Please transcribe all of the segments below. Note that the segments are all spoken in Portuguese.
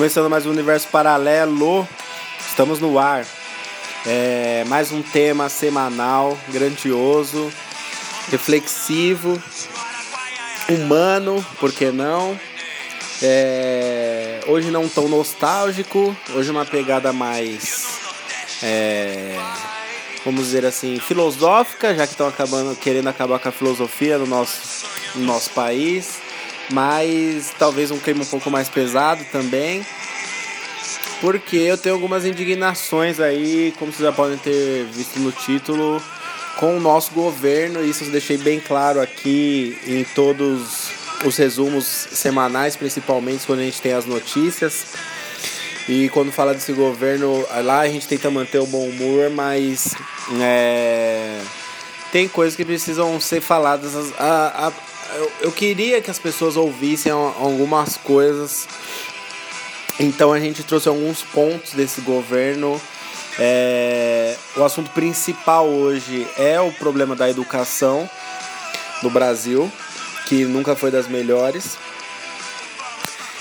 Começando mais um universo paralelo, estamos no ar. É, mais um tema semanal, grandioso, reflexivo, humano, por que não? É, hoje não tão nostálgico, hoje uma pegada mais, é, vamos dizer assim, filosófica, já que estão acabando querendo acabar com a filosofia no nosso, no nosso país mas talvez um clima um pouco mais pesado também. Porque eu tenho algumas indignações aí, como vocês já podem ter visto no título, com o nosso governo. Isso eu deixei bem claro aqui em todos os resumos semanais, principalmente quando a gente tem as notícias. E quando fala desse governo, lá a gente tenta manter o bom humor, mas é, tem coisas que precisam ser faladas. A, a, eu, eu queria que as pessoas ouvissem algumas coisas. Então a gente trouxe alguns pontos desse governo. É, o assunto principal hoje é o problema da educação no Brasil, que nunca foi das melhores.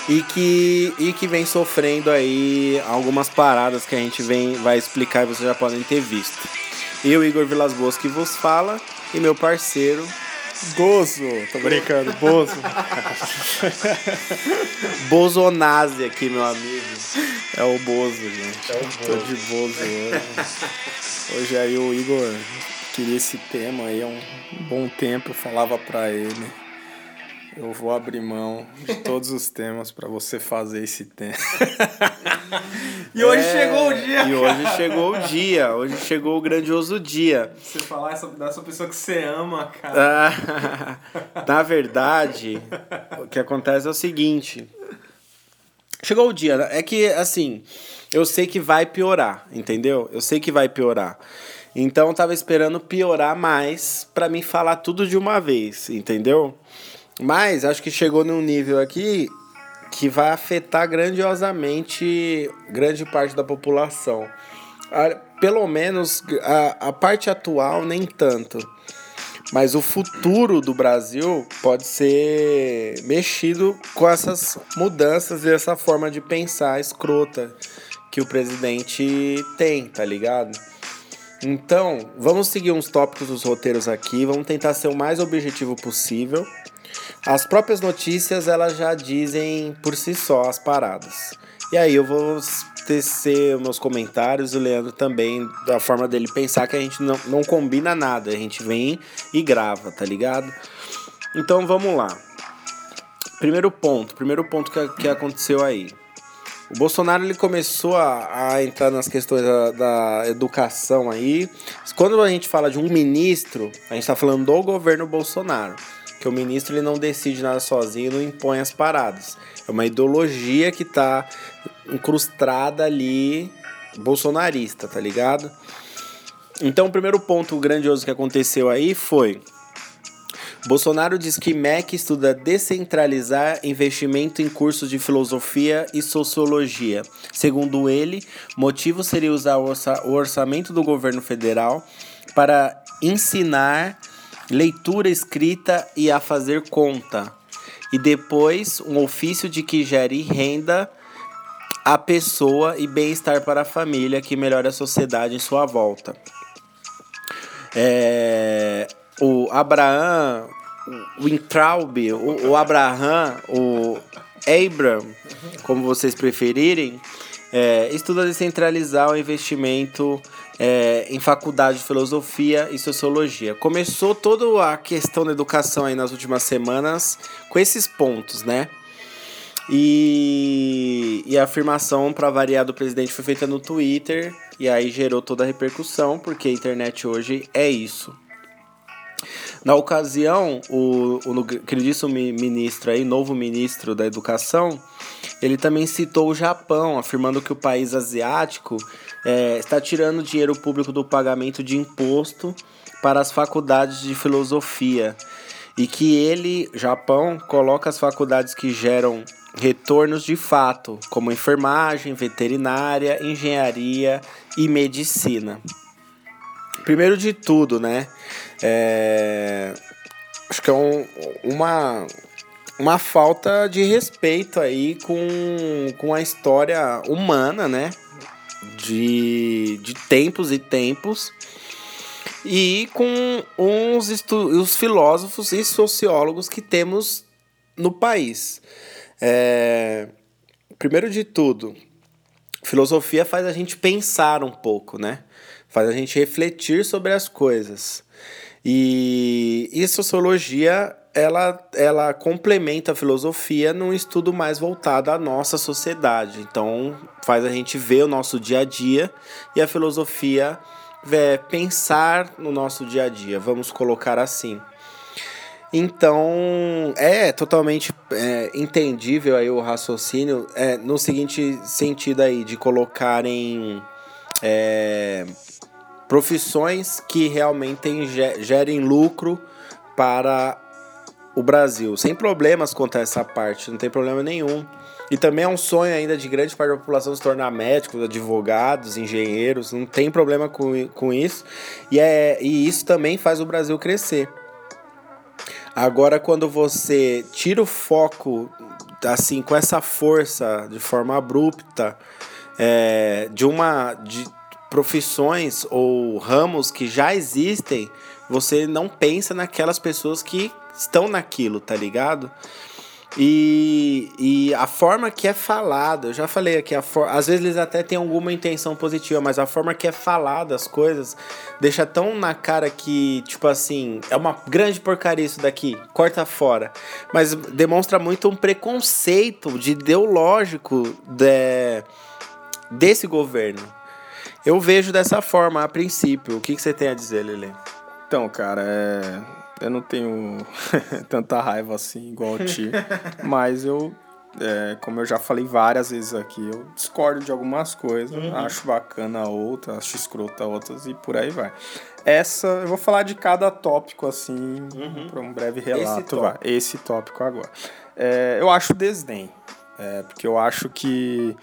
E que, e que vem sofrendo aí algumas paradas que a gente vem, vai explicar e vocês já podem ter visto. Eu, Igor Vilas Boas, que vos fala, e meu parceiro Gozo, tô brincando, Bozo. Bozonase aqui, meu amigo. É o Bozo, gente. É o Bozo. Tô de Bozo hoje. Hoje aí o Igor queria esse tema aí há um bom tempo, eu falava pra ele. Eu vou abrir mão de todos os temas para você fazer esse tema. e hoje é, chegou o dia. E hoje chegou o dia. Hoje chegou o grandioso dia. Você falar essa, dessa pessoa que você ama, cara. Ah, na verdade, o que acontece é o seguinte. Chegou o dia. É que, assim, eu sei que vai piorar, entendeu? Eu sei que vai piorar. Então, eu tava esperando piorar mais para me falar tudo de uma vez, entendeu? Mas acho que chegou num nível aqui que vai afetar grandiosamente grande parte da população. Pelo menos a, a parte atual, nem tanto. Mas o futuro do Brasil pode ser mexido com essas mudanças e essa forma de pensar escrota que o presidente tem, tá ligado? Então, vamos seguir uns tópicos dos roteiros aqui, vamos tentar ser o mais objetivo possível. As próprias notícias elas já dizem por si só as paradas. E aí eu vou tecer meus comentários, o Leandro também, da forma dele pensar que a gente não, não combina nada, a gente vem e grava, tá ligado? Então vamos lá. Primeiro ponto, primeiro ponto que, que aconteceu aí. O Bolsonaro ele começou a, a entrar nas questões da, da, educação aí. Quando a gente fala de um ministro, a gente está falando do governo Bolsonaro que o ministro ele não decide nada sozinho, não impõe as paradas. É uma ideologia que está incrustada ali bolsonarista, tá ligado? Então, o primeiro ponto grandioso que aconteceu aí foi Bolsonaro diz que MEC estuda descentralizar investimento em cursos de filosofia e sociologia. Segundo ele, motivo seria usar o orçamento do governo federal para ensinar leitura escrita e a fazer conta. E depois, um ofício de que gere renda à pessoa e bem-estar para a família que melhora a sociedade em sua volta. É, o Abraham, o Intraub, o, o Abraham, o Abram, como vocês preferirem, é, estuda descentralizar o investimento é, em faculdade de filosofia e sociologia. Começou toda a questão da educação aí nas últimas semanas com esses pontos, né? E, e a afirmação para variar do presidente foi feita no Twitter e aí gerou toda a repercussão, porque a internet hoje é isso. Na ocasião, o, o queridíssimo ministro aí, novo ministro da Educação, ele também citou o Japão, afirmando que o país asiático é, está tirando dinheiro público do pagamento de imposto para as faculdades de filosofia e que ele, Japão, coloca as faculdades que geram retornos de fato, como enfermagem, veterinária, engenharia e medicina. Primeiro de tudo, né? É... Acho que é um, uma uma falta de respeito aí com, com a história humana, né? De, de tempos e tempos. E com uns os filósofos e sociólogos que temos no país. É, primeiro de tudo, filosofia faz a gente pensar um pouco, né? Faz a gente refletir sobre as coisas. E, e sociologia ela, ela complementa a filosofia num estudo mais voltado à nossa sociedade. Então, faz a gente ver o nosso dia a dia e a filosofia é, pensar no nosso dia a dia, vamos colocar assim. Então, é totalmente é, entendível aí o raciocínio é, no seguinte sentido aí, de colocarem é, profissões que realmente gerem lucro para o Brasil, sem problemas quanto a essa parte, não tem problema nenhum. E também é um sonho ainda de grande parte da população se tornar médicos, advogados, engenheiros, não tem problema com, com isso. E, é, e isso também faz o Brasil crescer. Agora, quando você tira o foco, assim, com essa força, de forma abrupta, é, de uma. de profissões ou ramos que já existem, você não pensa naquelas pessoas que estão naquilo, tá ligado? E, e a forma que é falada, eu já falei aqui, a for, às vezes eles até têm alguma intenção positiva, mas a forma que é falada as coisas deixa tão na cara que, tipo assim, é uma grande porcaria isso daqui, corta fora. Mas demonstra muito um preconceito de ideológico de, desse governo. Eu vejo dessa forma a princípio. O que, que você tem a dizer, Lele? Então, cara, é eu não tenho tanta raiva assim igual o Ti, mas eu, é, como eu já falei várias vezes aqui, eu discordo de algumas coisas, uhum. acho bacana outras, acho escrota outras e por aí vai. Essa, eu vou falar de cada tópico assim, uhum. para um breve relato, Esse, vai. Esse tópico agora. É, eu acho desdém, é, porque eu acho que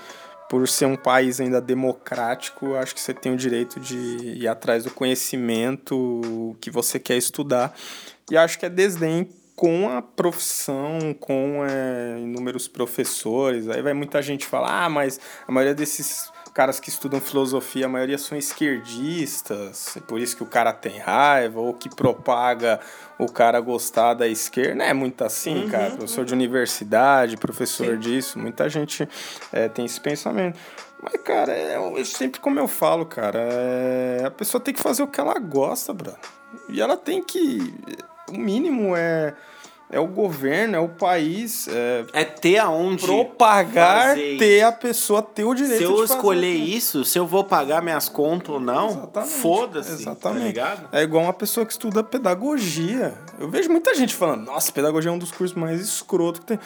por ser um país ainda democrático, acho que você tem o direito de ir atrás do conhecimento que você quer estudar. E acho que é desdém com a profissão, com é, inúmeros professores. Aí vai muita gente falar, ah, mas a maioria desses caras que estudam filosofia, a maioria são esquerdistas, é por isso que o cara tem raiva, ou que propaga o cara gostar da esquerda. Não é muito assim, uhum, cara. Professor de universidade, professor Sim. disso, muita gente é, tem esse pensamento. Mas, cara, é, eu, sempre como eu falo, cara, é, a pessoa tem que fazer o que ela gosta, bro. E ela tem que. O mínimo é é o governo, é o país. É, é ter aonde. Propagar, ter a pessoa ter o direito de Se eu de escolher isso, se eu vou pagar minhas contas ou não, foda-se. Tá Exatamente. Tá é igual uma pessoa que estuda pedagogia. Eu vejo muita gente falando, nossa, pedagogia é um dos cursos mais escroto que tem.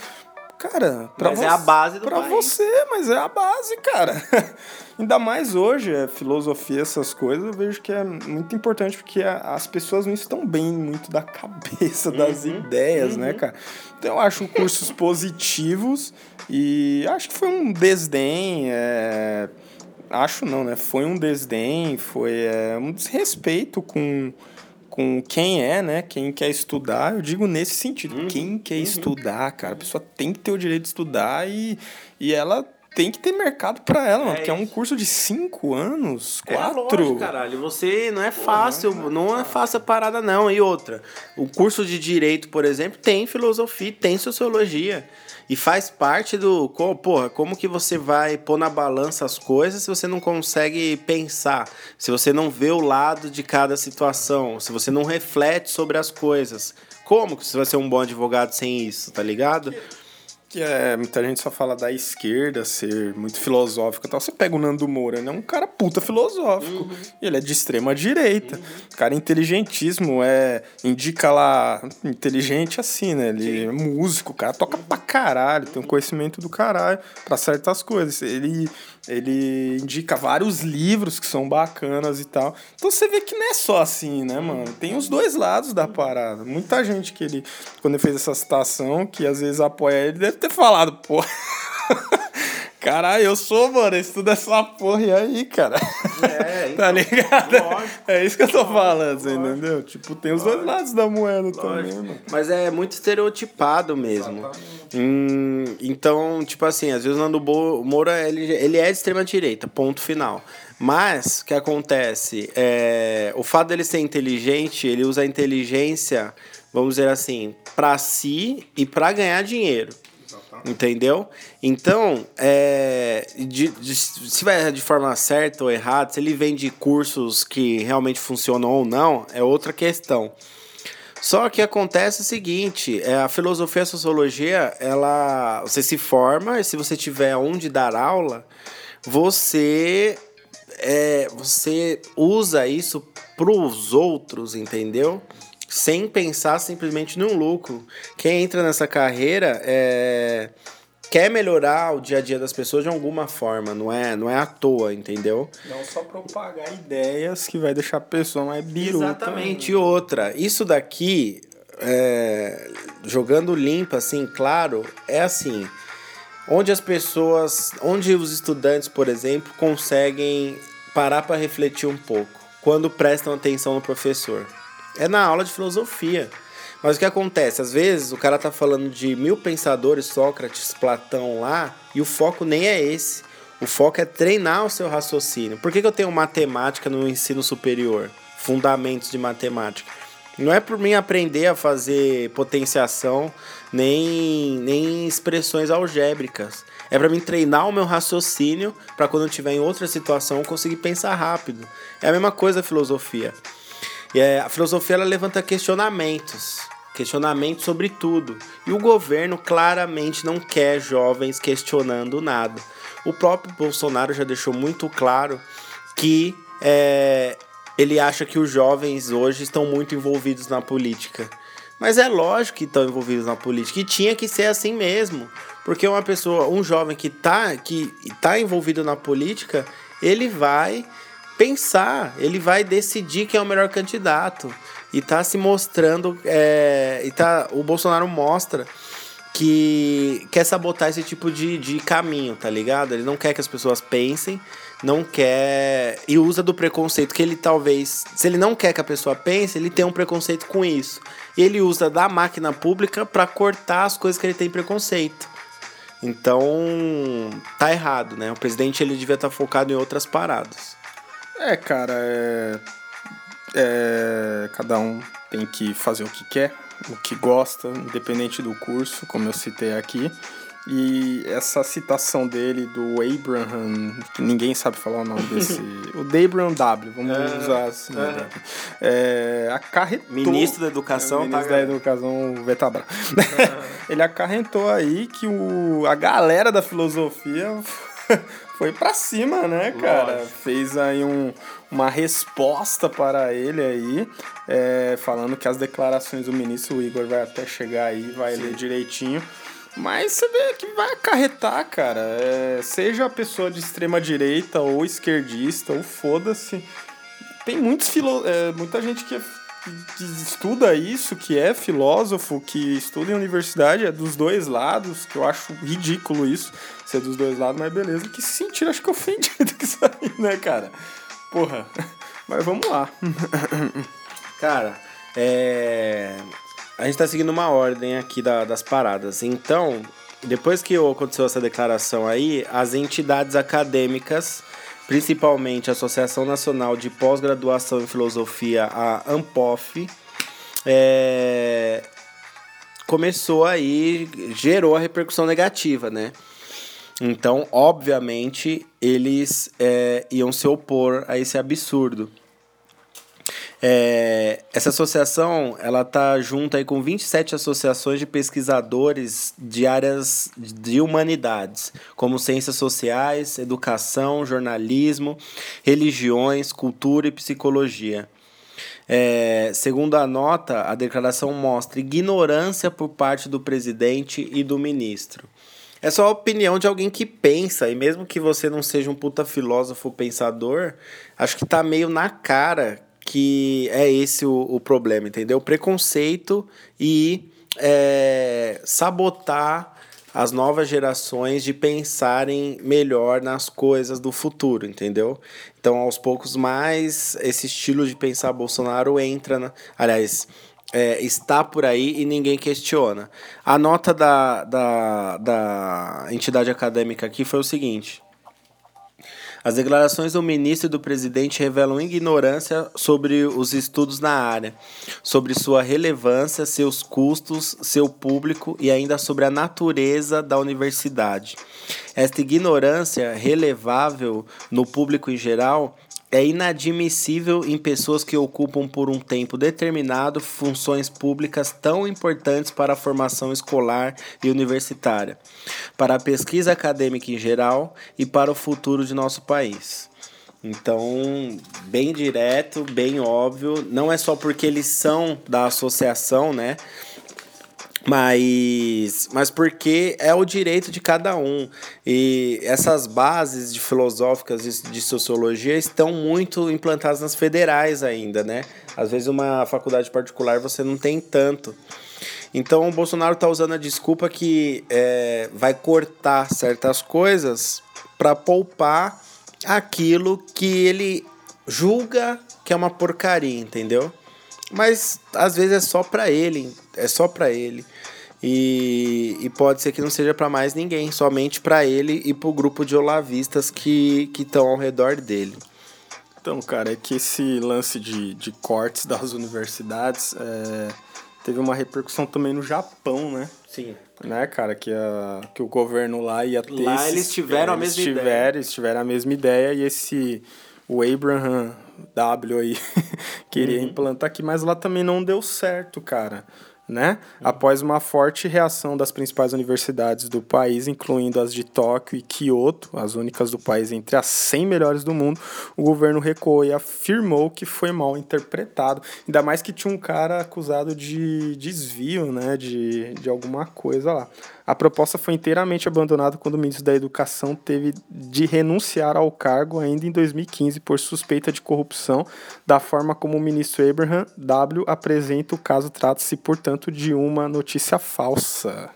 Cara, pra mas você, é a base do Pra país. você, mas é a base, cara. Ainda mais hoje, é, filosofia, essas coisas, eu vejo que é muito importante porque a, as pessoas não estão bem muito da cabeça, das uhum, ideias, né, uhum. né, cara? Então eu acho cursos positivos e acho que foi um desdém, é... acho não, né? Foi um desdém, foi é, um desrespeito com com quem é, né? Quem quer estudar, eu digo nesse sentido. Uhum, quem quer uhum. estudar, cara, a pessoa tem que ter o direito de estudar e, e ela tem que ter mercado para ela, mano. É porque é um curso de cinco anos, é quatro. É lógico, caralho. Você não é fácil, não é fácil a parada, não. E outra, o curso de direito, por exemplo, tem filosofia, tem sociologia. E faz parte do. Porra, como que você vai pôr na balança as coisas se você não consegue pensar? Se você não vê o lado de cada situação? Se você não reflete sobre as coisas? Como que você vai ser um bom advogado sem isso, tá ligado? Que é, muita gente só fala da esquerda ser muito filosófico e tal. Você pega o Nando Moura, né? É um cara puta filosófico. Uhum. E ele é de extrema direita. Uhum. Cara inteligentíssimo, é. Indica lá. Inteligente assim, né? Ele Sim. é músico, o cara toca pra caralho, tem um conhecimento do caralho pra certas coisas. Ele ele indica vários livros que são bacanas e tal. Então você vê que não é só assim, né, mano? Tem os dois lados da parada. Muita gente que ele, quando ele fez essa citação, que às vezes apoia ele, deve ter falado, pô. Caralho, eu sou, mano, eu estudo essa porra e aí, cara. É, então, tá ligado? Lógico, é isso que eu tô lógico, falando, você entendeu? Tipo, tem os dois lados da moeda lógico. também, mano. Mas é muito estereotipado mesmo. Hum, então, tipo assim, às vezes o Nando Moura, ele, ele é de extrema direita, ponto final. Mas, o que acontece? É, o fato dele ser inteligente, ele usa a inteligência, vamos dizer assim, para si e para ganhar dinheiro. Entendeu? Então, é, de, de, se vai de forma certa ou errada, se ele vende cursos que realmente funcionam ou não, é outra questão. Só que acontece o seguinte, é, a filosofia e a sociologia, ela, você se forma e se você tiver onde dar aula, você é, você usa isso para os outros, entendeu? Sem pensar simplesmente num lucro. Quem entra nessa carreira é, quer melhorar o dia a dia das pessoas de alguma forma, não é, não é à toa, entendeu? Não só propagar ideias que vai deixar a pessoa mais biruta. Exatamente. E outra, isso daqui, é, jogando limpo, assim, claro, é assim onde as pessoas, onde os estudantes, por exemplo, conseguem parar para refletir um pouco quando prestam atenção no professor. É na aula de filosofia. Mas o que acontece? Às vezes o cara tá falando de mil pensadores, Sócrates, Platão lá, e o foco nem é esse. O foco é treinar o seu raciocínio. Por que, que eu tenho matemática no ensino superior? Fundamentos de matemática. Não é por mim aprender a fazer potenciação nem, nem expressões algébricas. É para mim treinar o meu raciocínio para quando eu estiver em outra situação conseguir pensar rápido. É a mesma coisa a filosofia. E é, a filosofia ela levanta questionamentos, questionamentos sobre tudo. E o governo claramente não quer jovens questionando nada. O próprio Bolsonaro já deixou muito claro que é, ele acha que os jovens hoje estão muito envolvidos na política. Mas é lógico que estão envolvidos na política e tinha que ser assim mesmo. Porque uma pessoa, um jovem que está que tá envolvido na política, ele vai pensar, ele vai decidir quem é o melhor candidato. E tá se mostrando. É, e tá, o Bolsonaro mostra que quer sabotar esse tipo de, de caminho, tá ligado? Ele não quer que as pessoas pensem, não quer. E usa do preconceito que ele talvez. Se ele não quer que a pessoa pense, ele tem um preconceito com isso. Ele usa da máquina pública para cortar as coisas que ele tem preconceito. Então, tá errado, né? O presidente ele devia estar tá focado em outras paradas. É, cara, é... é. Cada um tem que fazer o que quer, o que gosta, independente do curso, como eu citei aqui. E essa citação dele do Abraham, que ninguém sabe falar o nome desse. o Abraham W, vamos é, usar assim. É. Né? É, acarretou. Ministro da Educação, é, Ministro tá, da Educação, Vetabra. Ele acarretou aí que o, a galera da filosofia foi para cima, né, cara? Lógico. Fez aí um, uma resposta para ele aí, é, falando que as declarações do ministro o Igor vai até chegar aí, vai Sim. ler direitinho mas você vê que vai acarretar, cara. É, seja a pessoa de extrema direita ou esquerdista, ou foda-se. Tem muitos filo é, muita gente que, é, que estuda isso, que é filósofo, que estuda em universidade, é dos dois lados, que eu acho ridículo isso, ser dos dois lados, mas beleza, que se sentir, acho que ofendido com isso aí, né, cara? Porra. Mas vamos lá. Cara, é a gente tá seguindo uma ordem aqui da, das paradas. Então, depois que aconteceu essa declaração aí, as entidades acadêmicas, principalmente a Associação Nacional de Pós-Graduação em Filosofia, a ANPOF, é, começou aí, gerou a repercussão negativa, né? Então, obviamente, eles é, iam se opor a esse absurdo. É, essa associação, ela tá junto aí com 27 associações de pesquisadores de áreas de humanidades, como ciências sociais, educação, jornalismo, religiões, cultura e psicologia. É, segundo a nota, a declaração mostra ignorância por parte do presidente e do ministro. É só a opinião de alguém que pensa, e mesmo que você não seja um puta filósofo pensador, acho que tá meio na cara que é esse o, o problema, entendeu? Preconceito e é, sabotar as novas gerações de pensarem melhor nas coisas do futuro, entendeu? Então, aos poucos, mais esse estilo de pensar Bolsonaro entra, na, aliás, é, está por aí e ninguém questiona. A nota da, da, da entidade acadêmica aqui foi o seguinte. As declarações do ministro e do presidente revelam ignorância sobre os estudos na área, sobre sua relevância, seus custos, seu público e ainda sobre a natureza da universidade. Esta ignorância relevável no público em geral é inadmissível em pessoas que ocupam por um tempo determinado funções públicas tão importantes para a formação escolar e universitária, para a pesquisa acadêmica em geral e para o futuro de nosso país. Então, bem direto, bem óbvio, não é só porque eles são da associação, né? Mas, mas porque é o direito de cada um. E essas bases de filosóficas de, de sociologia estão muito implantadas nas federais ainda, né? Às vezes uma faculdade particular você não tem tanto. Então o Bolsonaro está usando a desculpa que é, vai cortar certas coisas para poupar aquilo que ele julga que é uma porcaria, entendeu? Mas às vezes é só para ele, é só para ele. E, e pode ser que não seja para mais ninguém, somente para ele e para o grupo de olavistas que estão ao redor dele. Então, cara, é que esse lance de, de cortes das universidades é, teve uma repercussão também no Japão, né? Sim. Né, cara, que, a, que o governo lá ia ter. Lá esses, eles tiveram a mesma tiveram, ideia. Eles tiveram a mesma ideia e esse. O Abraham W aí queria uhum. implantar aqui, mas lá também não deu certo, cara. Né? Uhum. Após uma forte reação das principais universidades do país, incluindo as de Tóquio e Kyoto, as únicas do país entre as 100 melhores do mundo, o governo recuou e afirmou que foi mal interpretado. Ainda mais que tinha um cara acusado de desvio né? de, de alguma coisa lá. A proposta foi inteiramente abandonada quando o ministro da Educação teve de renunciar ao cargo ainda em 2015 por suspeita de corrupção, da forma como o ministro Abraham W. apresenta o caso. Trata-se, portanto, de uma notícia falsa.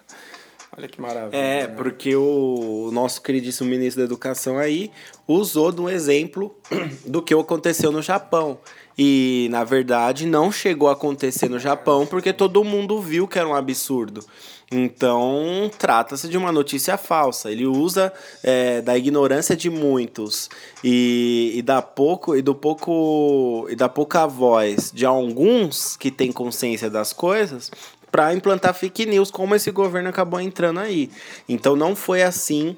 Olha que maravilha. É, porque o nosso queridíssimo ministro da Educação aí usou de um exemplo do que aconteceu no Japão. E, na verdade, não chegou a acontecer no Japão porque todo mundo viu que era um absurdo. Então, trata-se de uma notícia falsa. Ele usa é, da ignorância de muitos e, e, da pouco, e, do pouco, e da pouca voz de alguns que têm consciência das coisas para implantar fake news, como esse governo acabou entrando aí. Então, não foi assim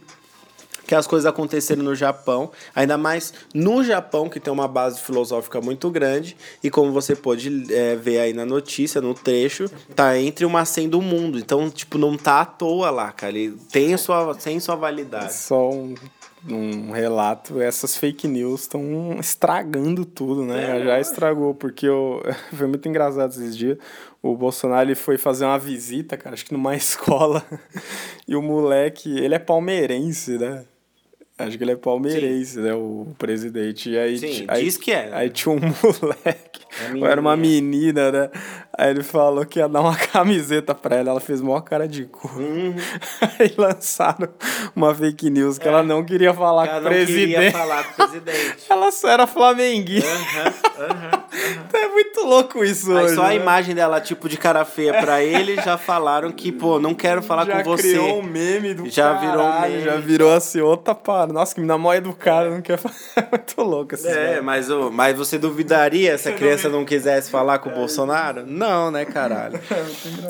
que as coisas aconteceram no Japão, ainda mais no Japão, que tem uma base filosófica muito grande, e como você pode é, ver aí na notícia, no trecho, tá entre uma 100 do mundo. Então, tipo, não tá à toa lá, cara. Ele tem sua, tem sua validade. Só um um relato, essas fake news estão estragando tudo, né? É, Já estragou, porque eu, foi muito engraçado esses dias. O Bolsonaro ele foi fazer uma visita, cara, acho que numa escola. e o moleque, ele é palmeirense, né? Acho que ele é palmeirense, Sim. né? O presidente. E aí, Sim, aí, diz que é. Aí tinha um moleque, é era uma menina, né? Aí ele falou que ia dar uma camiseta pra ela, ela fez maior cara de cu. Uhum. Aí lançaram uma fake news que é. ela não queria falar ela com o presidente. Ela queria falar com o presidente. ela só era flamenguista. Uhum, uhum, então é muito louco isso Aí hoje, só né? a imagem dela, tipo, de cara feia pra ele, já falaram que, pô, não quero falar já com você. Já criou um meme do Já caralho, virou um meme. Já virou assim, outra parada. Nossa, que me dá mó educado, não quer falar. É muito louco esse É, mas, oh, mas você duvidaria se a criança não quisesse falar com o Bolsonaro? Não, né, caralho?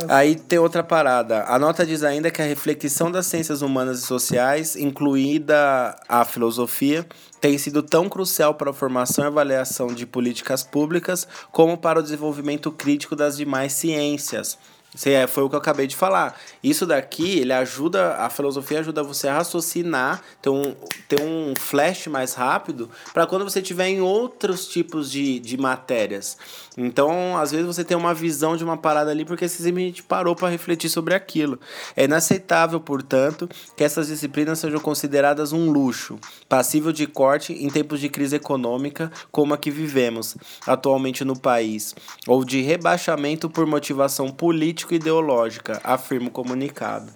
É Aí tem outra parada. A nota diz ainda que a reflexão das ciências humanas e sociais, incluída a filosofia, tem sido tão crucial para a formação e avaliação de políticas públicas como para o desenvolvimento crítico das demais ciências. É, foi o que eu acabei de falar. Isso daqui, ele ajuda, a filosofia ajuda você a raciocinar, ter um, ter um flash mais rápido, para quando você tiver em outros tipos de, de matérias. Então, às vezes você tem uma visão de uma parada ali porque você simplesmente parou para refletir sobre aquilo. É inaceitável, portanto, que essas disciplinas sejam consideradas um luxo, passível de corte em tempos de crise econômica como a que vivemos atualmente no país, ou de rebaixamento por motivação político-ideológica, afirma o comunicado.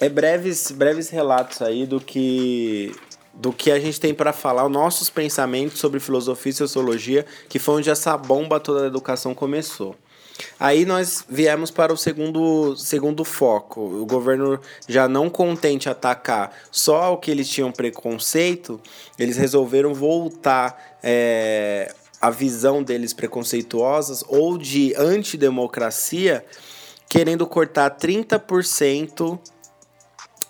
é breves, breves relatos aí do que do que a gente tem para falar, os nossos pensamentos sobre filosofia e sociologia, que foi onde essa bomba toda da educação começou. Aí nós viemos para o segundo, segundo foco. O governo já não contente atacar só o que eles tinham preconceito, eles resolveram voltar é, a visão deles preconceituosas ou de antidemocracia, querendo cortar 30%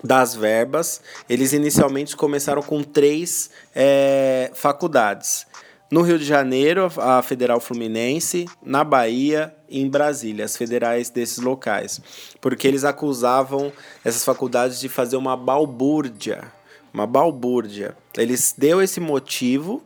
das verbas. Eles inicialmente começaram com três é, faculdades. No Rio de Janeiro, a Federal Fluminense, na Bahia e em Brasília, as federais desses locais. Porque eles acusavam essas faculdades de fazer uma balbúrdia. Uma balbúrdia. Eles deu esse motivo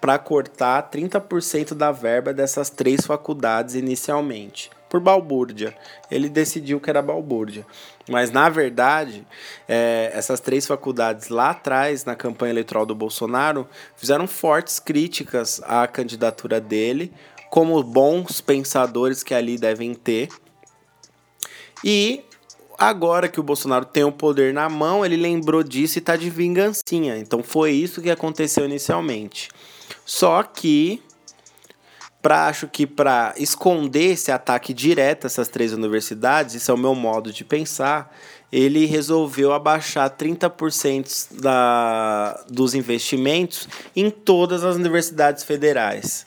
para cortar 30% da verba dessas três faculdades inicialmente por balbúrdia. Ele decidiu que era balbúrdia. Mas, na verdade, é, essas três faculdades lá atrás, na campanha eleitoral do Bolsonaro, fizeram fortes críticas à candidatura dele, como bons pensadores que ali devem ter. E agora que o Bolsonaro tem o poder na mão, ele lembrou disso e está de vingancinha. Então foi isso que aconteceu inicialmente. Só que pra, acho que para esconder esse ataque direto a essas três universidades, isso é o meu modo de pensar, ele resolveu abaixar 30% da, dos investimentos em todas as universidades federais.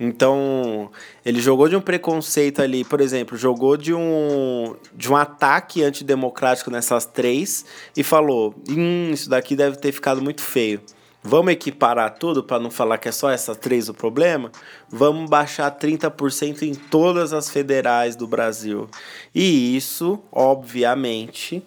Então, ele jogou de um preconceito ali, por exemplo, jogou de um, de um ataque antidemocrático nessas três e falou: hum, isso daqui deve ter ficado muito feio. Vamos equiparar tudo para não falar que é só essas três o problema? Vamos baixar 30% em todas as federais do Brasil. E isso, obviamente,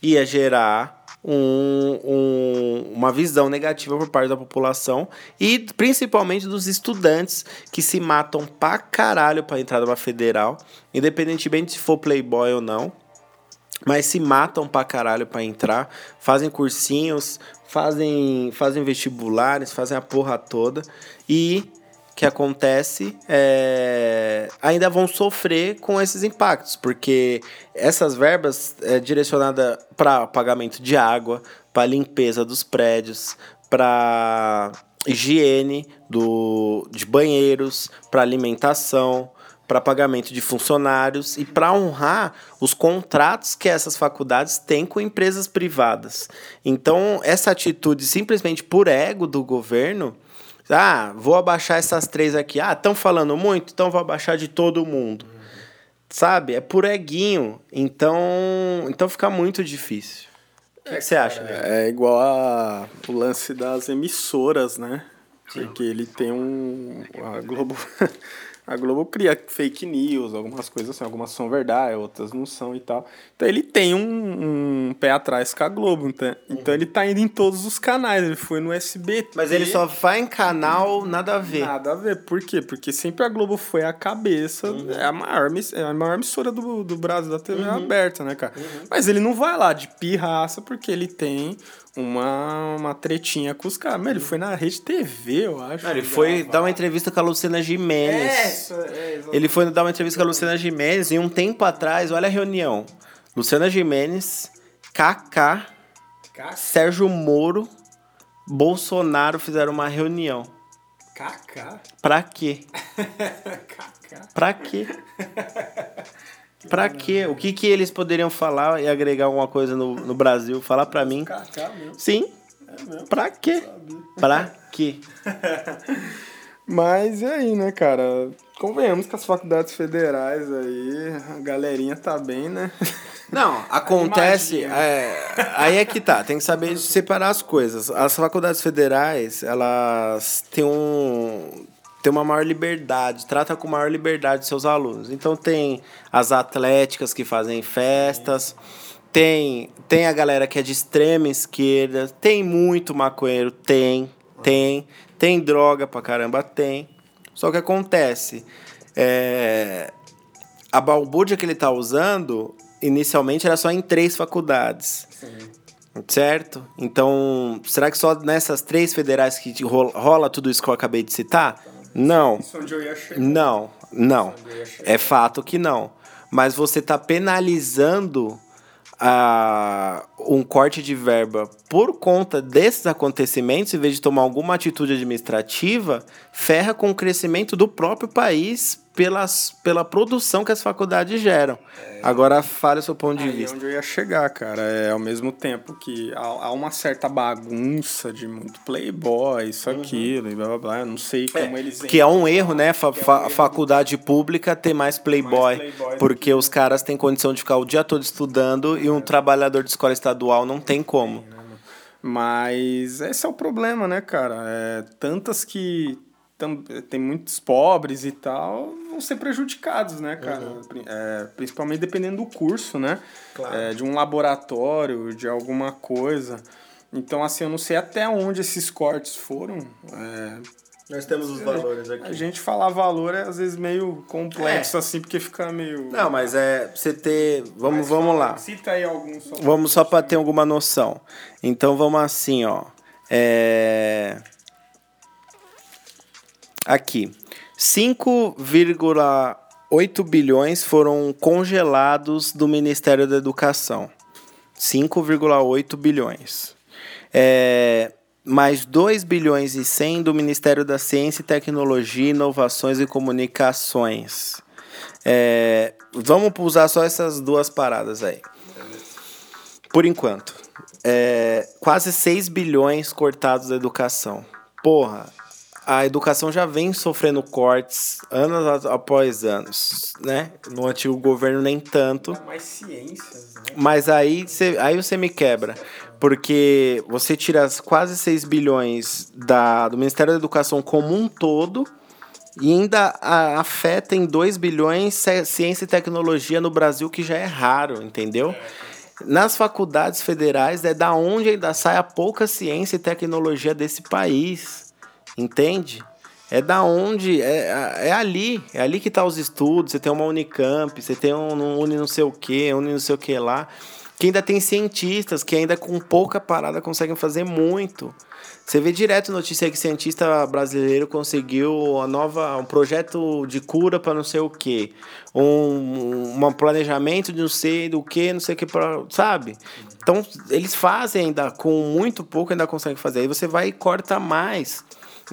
ia gerar um, um, uma visão negativa por parte da população e principalmente dos estudantes que se matam pra caralho para entrar numa federal, independentemente se for playboy ou não mas se matam pra caralho pra entrar, fazem cursinhos, fazem, fazem vestibulares, fazem a porra toda. E que acontece é, ainda vão sofrer com esses impactos, porque essas verbas é direcionada para pagamento de água, para limpeza dos prédios, para higiene do, de banheiros, para alimentação, para pagamento de funcionários e para honrar os contratos que essas faculdades têm com empresas privadas. Então, essa atitude simplesmente por ego do governo, ah, vou abaixar essas três aqui. Ah, estão falando muito, então vou abaixar de todo mundo. Sabe? É por eguinho. Então, então fica muito difícil. O que, você acha? É, é igual a, o lance das emissoras, né? Sim. Porque ele tem um. A Globo. a Globo cria fake news, algumas coisas assim, algumas são verdade, outras não são e tal. Então ele tem um, um pé atrás com a Globo, então, então ele tá indo em todos os canais, ele foi no SBT. Mas ele só vai em canal nada a ver. Nada a ver, por quê? Porque sempre a Globo foi a cabeça, uhum. é, a maior, é a maior emissora do, do Brasil da TV uhum. aberta, né, cara? Uhum. Mas ele não vai lá de pirraça porque ele tem uma, uma tretinha com os caras. Ele foi na rede TV, eu acho. Não, ele foi dar uma entrevista com a Luciana Gimenez. É, é, ele foi dar uma entrevista com a Luciana Gimenez e um tempo atrás, olha a reunião. Luciana Gimenez, Kaká, Sérgio Moro, Bolsonaro fizeram uma reunião. Kaká? Pra quê? Kaká. Pra quê? Pra quê? O que, que eles poderiam falar e agregar alguma coisa no, no Brasil? Falar pra mim. Sim. É mesmo. Pra quê? Pra quê? Mas e aí, né, cara? Convenhamos que as faculdades federais aí, a galerinha tá bem, né? Não, acontece. É, aí é que tá, tem que saber separar as coisas. As faculdades federais, elas têm um tem uma maior liberdade, trata com maior liberdade seus alunos. Então tem as atléticas que fazem festas, tem, tem a galera que é de extrema esquerda, tem muito maconheiro, tem, tem, tem droga pra caramba, tem. Só que acontece, é, a balbúrdia que ele tá usando, inicialmente era só em três faculdades. Sim. Certo? Então, será que só nessas três federais que rola, rola tudo isso que eu acabei de citar? Não. Isso onde eu ia chegar. Não, não. É fato que não. Mas você está penalizando a, um corte de verba por conta desses acontecimentos, em vez de tomar alguma atitude administrativa, ferra com o crescimento do próprio país pelas, pela produção que as faculdades geram. É, Agora, fale o seu ponto de vista. É onde eu ia chegar, cara. É ao mesmo tempo que há, há uma certa bagunça de muito playboy, isso, uhum. aquilo, e blá blá blá. Eu não sei como é, eles. Que é um erro, né? Fa é um faculdade erro. pública ter mais playboy, mais playboy porque os caras têm condição de ficar o dia todo estudando e um trabalhador de escola estadual não tem como. Né, Mas esse é o problema, né, cara? É, tantas que tem muitos pobres e tal, vão ser prejudicados, né, cara? Uhum. É, principalmente dependendo do curso, né? Claro. É, de um laboratório, de alguma coisa. Então, assim, eu não sei até onde esses cortes foram. É, nós temos os valores aqui. A gente falar valor é às vezes meio complexo, é. assim, porque fica meio. Não, mas é você ter. Vamos, mas, vamos lá. Cita aí alguns. Só vamos só para ter alguma noção. Então vamos assim, ó. É. Aqui. 5,8 bilhões foram congelados do Ministério da Educação. 5,8 bilhões. É, mais 2 bilhões e 100 do Ministério da Ciência e Tecnologia, Inovações e Comunicações. É, vamos usar só essas duas paradas aí. Por enquanto. É, quase 6 bilhões cortados da educação. Porra, a educação já vem sofrendo cortes anos após anos, né? No antigo governo nem tanto. É mais ciências, né? Mas aí você aí você me quebra, porque você tira quase 6 bilhões da, do Ministério da Educação como um todo e ainda a, afeta em 2 bilhões ciência e tecnologia no Brasil, que já é raro, entendeu? Nas faculdades federais é da onde ainda sai a pouca ciência e tecnologia desse país. Entende? É da onde, é, é ali, é ali que tá os estudos, você tem uma Unicamp, você tem um, um Uni não sei o que, Uni não sei o que lá, que ainda tem cientistas que ainda com pouca parada conseguem fazer muito. Você vê direto notícia que cientista brasileiro conseguiu a nova, um projeto de cura para não sei o que, um, um planejamento de não sei do que, não sei o que, sabe? Então eles fazem ainda com muito pouco ainda conseguem fazer. Aí você vai e corta mais.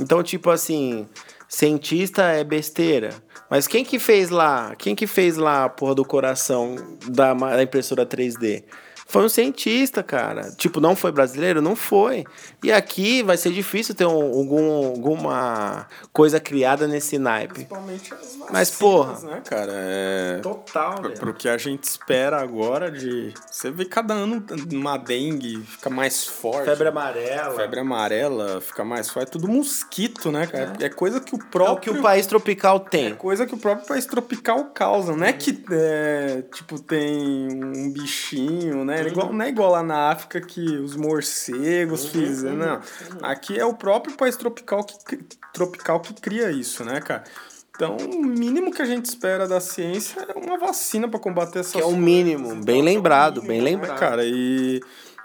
Então, tipo assim, cientista é besteira. Mas quem que fez lá? Quem que fez lá a porra do coração da, da impressora 3D? Foi um cientista, cara. Tipo, não foi brasileiro? Não foi. E aqui vai ser difícil ter um, algum, alguma coisa criada nesse naipe. Principalmente as vacinas, Mas, porra. né, cara? É... Total, velho. Pro que a gente espera agora de. Você vê cada ano uma dengue fica mais forte. Febre amarela. Febre amarela fica mais forte. É tudo mosquito, né, cara? É, é coisa que o próprio. É o que o país tropical tem. É coisa que o próprio país tropical causa. Não é que, é, tipo, tem um bichinho, né? É igual, não é igual lá na África que os morcegos uhum, fizeram. Não. Uhum. Aqui é o próprio país tropical que, tropical que cria isso, né, cara? Então, o mínimo que a gente espera da ciência é uma vacina para combater essa Que é o mínimo, bem lembrado, bem né, lembrado. cara, e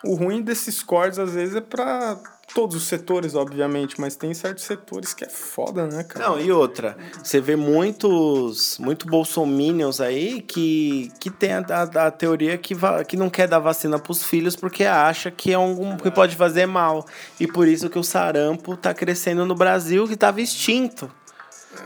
o ruim desses cortes às vezes é para todos os setores, obviamente, mas tem certos setores que é foda, né, cara? Não, e outra, você vê muitos, muito bolsominions aí que, que tem a, a, a teoria que, va, que não quer dar vacina pros filhos porque acha que é um que pode fazer mal. E por isso que o sarampo tá crescendo no Brasil, que tava extinto.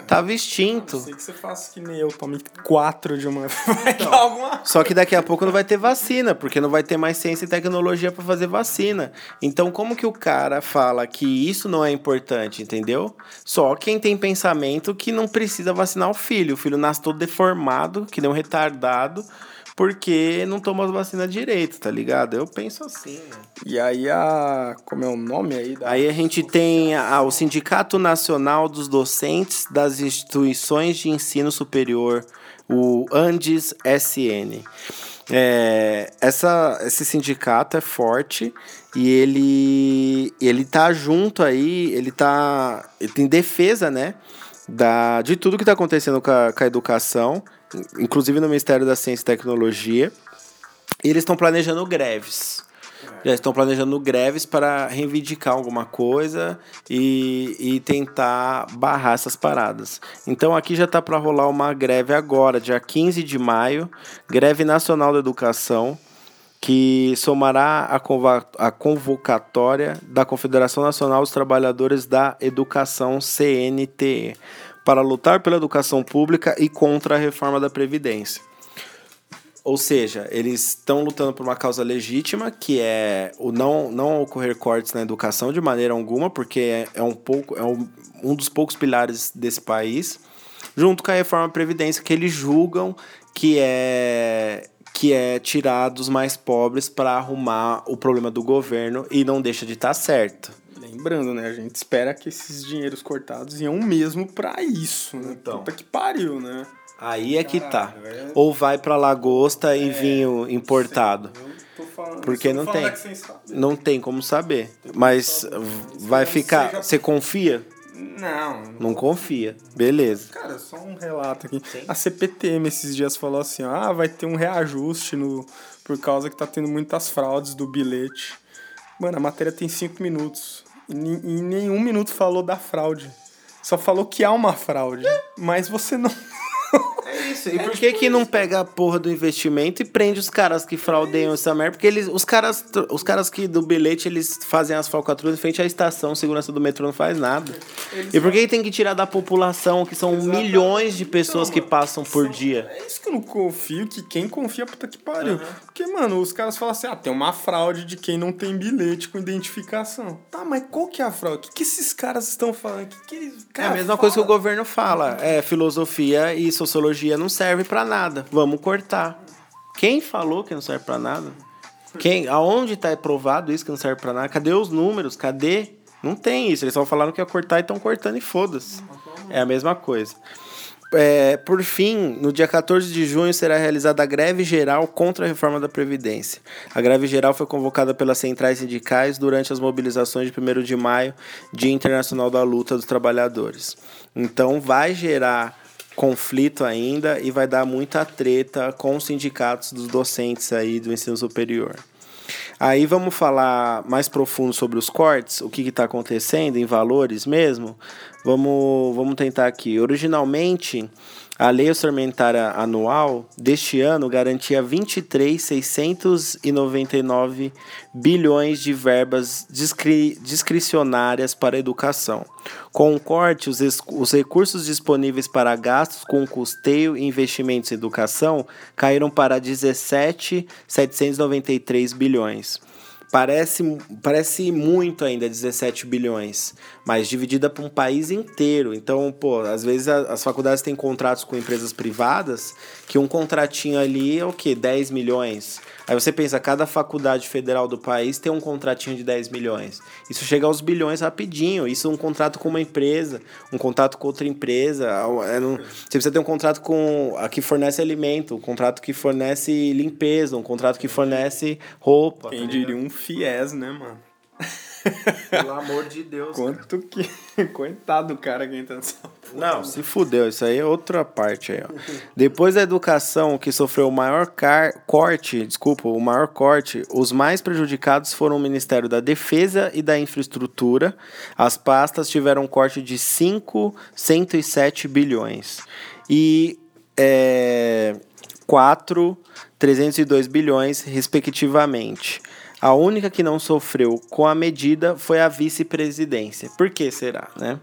Tava extinto. Não sei que você faça que nem eu, tome quatro de uma. Vai dar alguma. Só que daqui a pouco não vai ter vacina, porque não vai ter mais ciência e tecnologia para fazer vacina. Então, como que o cara fala que isso não é importante, entendeu? Só quem tem pensamento que não precisa vacinar o filho. O filho nasce todo deformado, que nem um retardado porque não toma as vacinas direito, tá ligado? Eu penso assim, né? E aí a. Como é o nome aí? Da... Aí a gente tem a, o Sindicato Nacional dos Docentes das Instituições de Ensino Superior, o Andes SN. É, essa, esse sindicato é forte e ele, ele tá junto aí, ele tá ele tem defesa, né, da, de tudo que está acontecendo com a, com a educação inclusive no Ministério da Ciência e Tecnologia. E eles estão planejando greves. Já estão planejando greves para reivindicar alguma coisa e, e tentar barrar essas paradas. Então aqui já está para rolar uma greve agora, dia 15 de maio, greve nacional da educação, que somará a, conva a convocatória da Confederação Nacional dos Trabalhadores da Educação, CNTE, para lutar pela educação pública e contra a reforma da Previdência. Ou seja, eles estão lutando por uma causa legítima, que é o não, não ocorrer cortes na educação de maneira alguma, porque é, é um, pouco, é um, um dos poucos pilares desse país, junto com a reforma da Previdência, que eles julgam que é que é tirar dos mais pobres para arrumar o problema do governo e não deixa de estar tá certo. Lembrando, né? A gente espera que esses dinheiros cortados iam mesmo para isso, né? Então. Puta que pariu, né? Aí é que tá. É... Ou vai para lagosta e é, vinho importado. Falando, Porque não tem. Não tem como saber. Mas vai ficar. Você confia? Não. Não confia. Beleza. Cara, só um relato aqui. Sim. A CPTM esses dias falou assim: ah, vai ter um reajuste no, por causa que tá tendo muitas fraudes do bilhete. Mano, a matéria tem cinco minutos. Em nenhum minuto falou da fraude. Só falou que há uma fraude. Mas você não é isso. E por que que não pega a porra do investimento e prende os caras que fraudeiam essa merda? Porque eles, os caras, os caras que do bilhete, eles fazem as falcatruas em frente à estação, segurança do metrô não faz nada. Eles e por que tem que tirar da população, que são Exatamente. milhões de pessoas então, que passam por são, dia? É isso que eu não confio, que quem confia, puta que pariu. Uhum. Porque, mano, os caras falam assim, ah, tem uma fraude de quem não tem bilhete com identificação. Tá, mas qual que é a fraude? O que, que esses caras estão falando? Que que eles, cara, é a mesma fala? coisa que o governo fala. É filosofia e sociologia não serve para nada. Vamos cortar. Quem falou que não serve para nada? Quem, aonde está provado isso que não serve para nada? Cadê os números? Cadê? Não tem isso. Eles só falaram que ia cortar e estão cortando e foda-se. É a mesma coisa. É, por fim, no dia 14 de junho será realizada a greve geral contra a reforma da Previdência. A greve geral foi convocada pelas centrais sindicais durante as mobilizações de 1 de maio, Dia Internacional da Luta dos Trabalhadores. Então, vai gerar conflito ainda e vai dar muita treta com os sindicatos dos docentes aí do ensino superior. Aí vamos falar mais profundo sobre os cortes, o que está acontecendo em valores mesmo. Vamos, vamos tentar aqui. Originalmente, a lei orçamentária anual deste ano garantia 23,699 bilhões de verbas discri discricionárias para a educação. Com o corte, os, os recursos disponíveis para gastos com custeio e investimentos em educação caíram para 17,793 bilhões. Parece, parece muito ainda 17 bilhões, mas dividida para um país inteiro. Então, pô, às vezes as faculdades têm contratos com empresas privadas que um contratinho ali é o quê? 10 milhões. Aí você pensa, cada faculdade federal do país tem um contratinho de 10 milhões. Isso chega aos bilhões rapidinho. Isso é um contrato com uma empresa, um contrato com outra empresa. É você precisa ter um contrato com a que fornece alimento, um contrato que fornece limpeza, um contrato que fornece roupa. Quem diria um FIES, né, mano? Pelo amor de Deus. Quanto cara. que. Coitado do cara que entra nessa Não, se fudeu. Isso aí é outra parte aí, ó. Depois da educação, que sofreu o maior car... corte, desculpa, o maior corte, os mais prejudicados foram o Ministério da Defesa e da Infraestrutura. As pastas tiveram um corte de 5, 107 bilhões. E. É, 4, 302 bilhões, respectivamente. A única que não sofreu com a medida foi a vice-presidência. Por que será, né?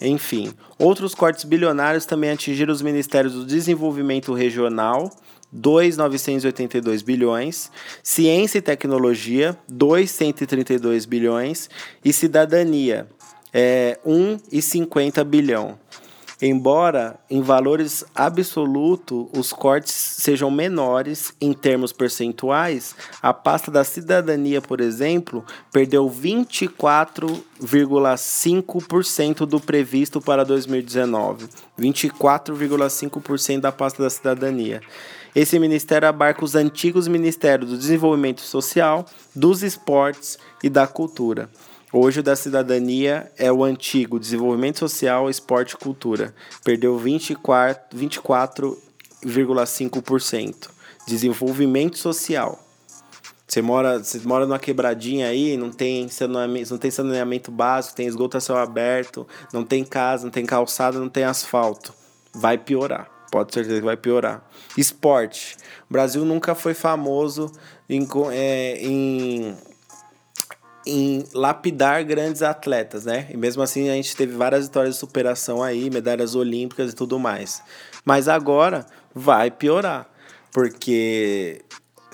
Enfim, outros cortes bilionários também atingiram os ministérios do Desenvolvimento Regional, 2,982 bilhões, Ciência e Tecnologia, 2,132 bilhões e Cidadania, é, 1,50 bilhão. Embora em valores absolutos os cortes sejam menores em termos percentuais, a pasta da cidadania, por exemplo, perdeu 24,5% do previsto para 2019. 24,5% da pasta da cidadania. Esse ministério abarca os antigos ministérios do Desenvolvimento Social, dos Esportes e da Cultura. Hoje o da cidadania é o antigo Desenvolvimento Social, Esporte e Cultura. Perdeu 24,5%. 24, Desenvolvimento Social. Você mora, você mora numa quebradinha aí, não tem saneamento, não tem saneamento básico, tem esgoto a céu aberto, não tem casa, não tem calçada, não tem asfalto. Vai piorar. Pode ter certeza que vai piorar. Esporte. O Brasil nunca foi famoso em, é, em, em lapidar grandes atletas, né? E mesmo assim a gente teve várias vitórias de superação aí, medalhas olímpicas e tudo mais. Mas agora vai piorar, porque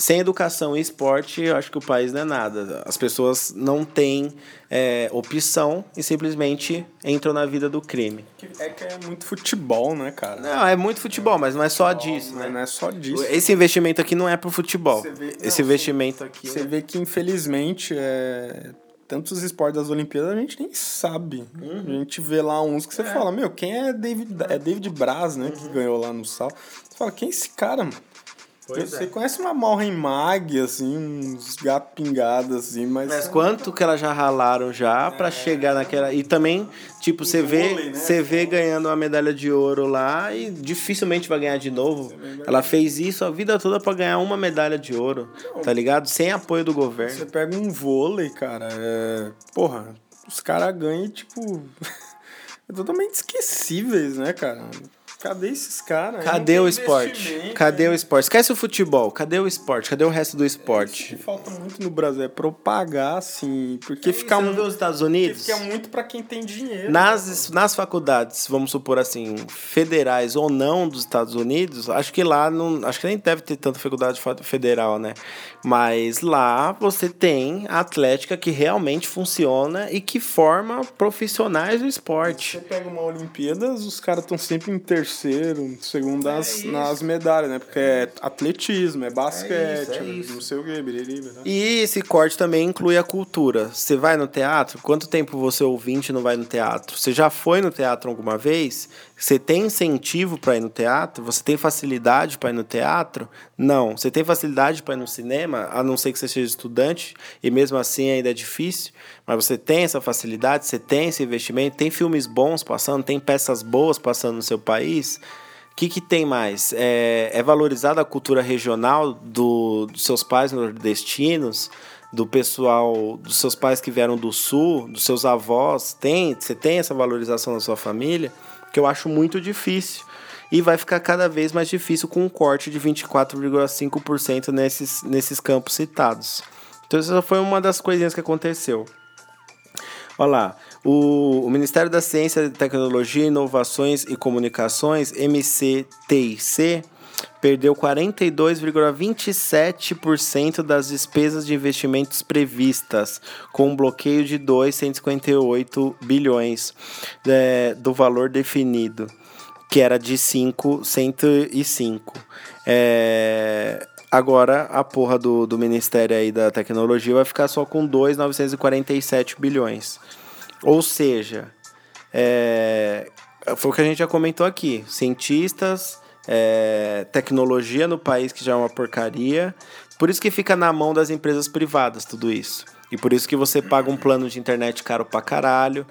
sem educação e esporte, eu acho que o país não é nada. As pessoas não têm é, opção e simplesmente entram na vida do crime. É que é muito futebol, né, cara? Não, é muito futebol, mas não é só disso, né? Não é só disso. Esse investimento aqui não é pro futebol. Vê, Esse não, investimento aqui. Você vê que, infelizmente, é tantos esportes das Olimpíadas a gente nem sabe. Uhum. A gente vê lá uns que você é. fala, meu, quem é David, é David Braz, né, uhum. que ganhou lá no sal. Você fala, quem é esse cara, mano? Pois você é. conhece uma Malren Mag, assim, uns gatos pingados, assim, mas. Mas quanto que elas já ralaram já é. para chegar naquela. E também, tipo, você vê, né? você vê ganhando uma medalha de ouro lá e dificilmente vai ganhar de novo. Ela fez isso a vida toda para ganhar uma medalha de ouro, tá ligado? Sem apoio do governo. Você pega um vôlei, cara, é. Porra, os caras ganham, tipo. é totalmente esquecíveis, né, cara? Cadê esses caras? Cadê o esporte? Cadê o esporte? Esquece o futebol. Cadê o esporte? Cadê o resto do esporte? É, que falta muito no Brasil é propagar, assim. Porque é fica muito. os Estados Unidos? Fica muito para quem tem dinheiro. Nas, né? nas faculdades, vamos supor assim, federais ou não dos Estados Unidos, acho que lá não. Acho que nem deve ter tanta faculdade federal, né? Mas lá você tem a atlética que realmente funciona e que forma profissionais do esporte. Você pega uma Olimpíadas, os caras estão sempre em terceiro terceiro, segundo é nas, nas medalhas, né? Porque é atletismo, é basquete, é isso, é isso. não sei o que, biriri, E esse corte também inclui a cultura. Você vai no teatro? Quanto tempo você ouvinte não vai no teatro? Você já foi no teatro alguma vez? Você tem incentivo para ir no teatro? Você tem facilidade para ir no teatro? Não. Você tem facilidade para ir no cinema, a não ser que você seja estudante, e mesmo assim ainda é difícil, mas você tem essa facilidade, você tem esse investimento, tem filmes bons passando, tem peças boas passando no seu país. O que, que tem mais? É, é valorizada a cultura regional do, dos seus pais nordestinos? do pessoal, dos seus pais que vieram do sul, dos seus avós, tem, você tem essa valorização na sua família? Que eu acho muito difícil. E vai ficar cada vez mais difícil com um corte de 24,5% nesses, nesses campos citados. Então, essa foi uma das coisinhas que aconteceu. Olha lá, o, o Ministério da Ciência, Tecnologia, Inovações e Comunicações, MCTIC, perdeu 42,27% das despesas de investimentos previstas, com um bloqueio de 2,158 bilhões é, do valor definido, que era de 5,105. É, agora a porra do, do Ministério aí da Tecnologia vai ficar só com 2,947 bilhões. Ou seja, é, foi o que a gente já comentou aqui. Cientistas é, tecnologia no país que já é uma porcaria. Por isso que fica na mão das empresas privadas tudo isso. E por isso que você paga um plano de internet caro pra caralho.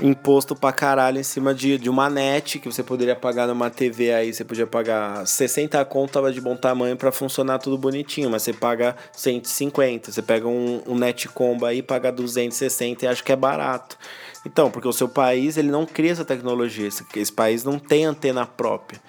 Imposto pra caralho em cima de, de uma net que você poderia pagar numa TV aí, você podia pagar 60 conto, tava de bom tamanho para funcionar tudo bonitinho, mas você paga 150. Você pega um, um net combo aí, paga 260 e acha que é barato. Então, porque o seu país ele não cria essa tecnologia, esse, esse país não tem antena própria.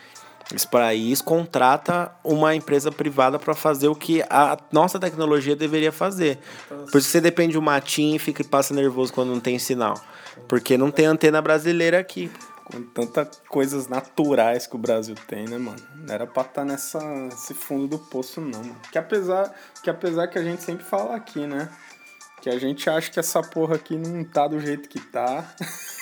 Esse país contrata uma empresa privada para fazer o que a nossa tecnologia deveria fazer. Por isso você depende de um matinho e fica passa nervoso quando não tem sinal. Porque não tem antena brasileira aqui. Com tantas coisas naturais que o Brasil tem, né, mano? Não era pra estar tá nessa, nesse fundo do poço, não, mano. Que apesar, que apesar que a gente sempre fala aqui, né? Que a gente acha que essa porra aqui não tá do jeito que tá.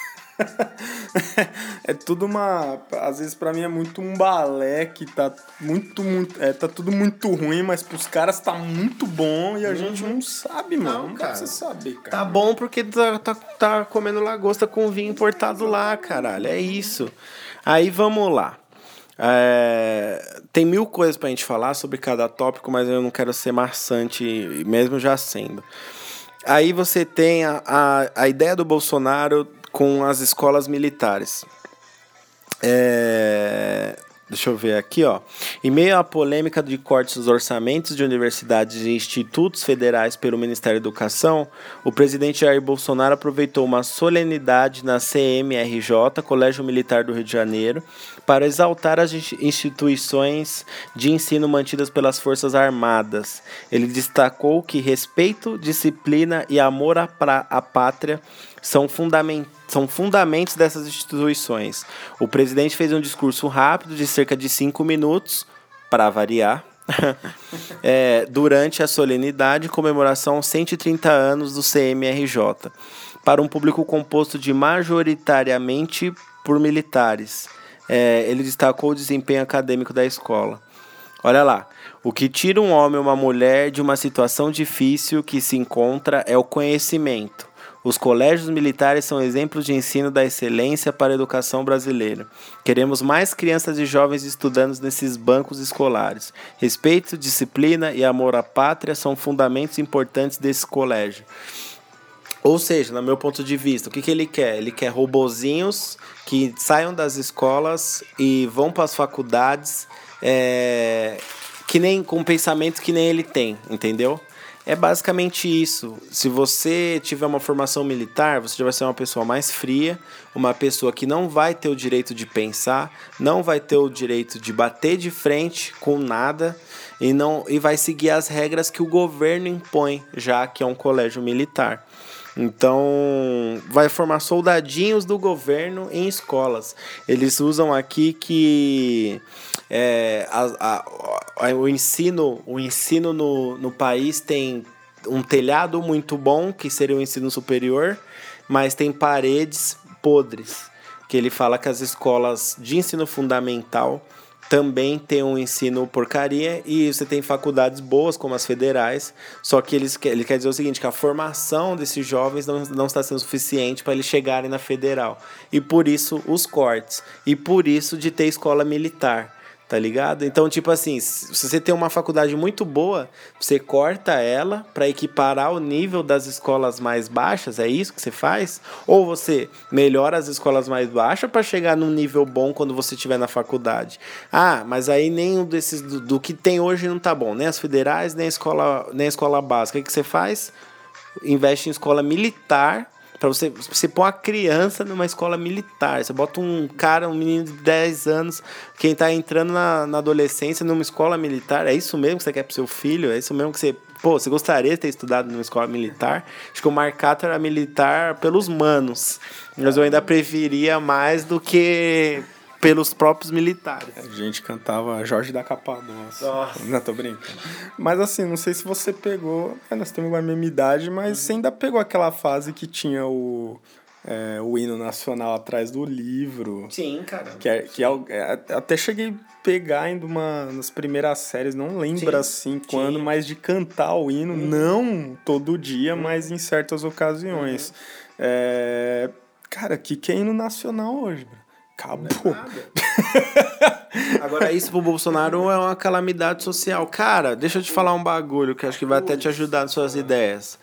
é tudo uma. Às vezes para mim é muito um balé que tá muito, muito. É, tá tudo muito ruim, mas pros caras tá muito bom e a uhum. gente não sabe, mano. Não, não cara. você saber, cara. Tá bom porque tá, tá, tá comendo lagosta com vinho importado lá, caralho. É isso. Aí vamos lá. É, tem mil coisas pra gente falar sobre cada tópico, mas eu não quero ser maçante, mesmo já sendo. Aí você tem a, a, a ideia do Bolsonaro com as escolas militares. É, Deixa eu ver aqui, ó. Em meio à polêmica de cortes dos orçamentos de universidades e institutos federais pelo Ministério da Educação, o presidente Jair Bolsonaro aproveitou uma solenidade na CMRJ, Colégio Militar do Rio de Janeiro, para exaltar as instituições de ensino mantidas pelas Forças Armadas. Ele destacou que respeito, disciplina e amor à, à pátria são, fundament, são fundamentos dessas instituições. O presidente fez um discurso rápido de cerca de cinco minutos, para variar, é, durante a solenidade e comemoração aos 130 anos do CMRJ, para um público composto de majoritariamente por militares. É, ele destacou o desempenho acadêmico da escola. Olha lá. O que tira um homem ou uma mulher de uma situação difícil que se encontra é o conhecimento. Os colégios militares são exemplos de ensino da excelência para a educação brasileira. Queremos mais crianças e jovens estudando nesses bancos escolares. Respeito, disciplina e amor à pátria são fundamentos importantes desse colégio. Ou seja, no meu ponto de vista, o que, que ele quer? Ele quer robozinhos que saiam das escolas e vão para as faculdades é, que nem com pensamentos que nem ele tem, entendeu? É basicamente isso. Se você tiver uma formação militar, você já vai ser uma pessoa mais fria, uma pessoa que não vai ter o direito de pensar, não vai ter o direito de bater de frente com nada e não e vai seguir as regras que o governo impõe, já que é um colégio militar. Então, vai formar soldadinhos do governo em escolas. Eles usam aqui que é, a, a, o ensino, o ensino no, no país tem um telhado muito bom, que seria o ensino superior, mas tem paredes podres. Que ele fala que as escolas de ensino fundamental também tem um ensino porcaria e você tem faculdades boas como as federais, só que eles, ele quer dizer o seguinte, que a formação desses jovens não, não está sendo suficiente para eles chegarem na federal. E por isso os cortes. E por isso de ter escola militar tá ligado? Então, tipo assim, se você tem uma faculdade muito boa, você corta ela para equiparar o nível das escolas mais baixas, é isso que você faz? Ou você melhora as escolas mais baixas para chegar num nível bom quando você estiver na faculdade? Ah, mas aí nenhum desses do, do, que tem hoje não tá bom, nem as federais, nem a escola, nem a escola básica. O que você faz? Investe em escola militar para você, você pôr uma criança numa escola militar. Você bota um cara, um menino de 10 anos, quem está entrando na, na adolescência numa escola militar. É isso mesmo que você quer pro seu filho? É isso mesmo que você. Pô, você gostaria de ter estudado numa escola militar? Acho que o Marcato era militar pelos manos. Mas eu ainda preferia mais do que pelos próprios militares. A gente cantava Jorge da Capadócia. Nossa. Não, tô brincando. Mas assim, não sei se você pegou. É, nós temos a mesma idade, mas você ainda pegou aquela fase que tinha o. É, o hino nacional atrás do livro. Sim, cara. Que, é, que é, é, até cheguei a pegar ainda uma, nas primeiras séries, não lembro Sim. assim quando, Sim. mas de cantar o hino, uhum. não todo dia, uhum. mas em certas ocasiões. Uhum. É, cara, que que é hino nacional hoje, bro? Acabou. É Agora, isso pro Bolsonaro é uma calamidade social. Cara, deixa eu te falar um bagulho que acho que vai até te ajudar nas suas ideias.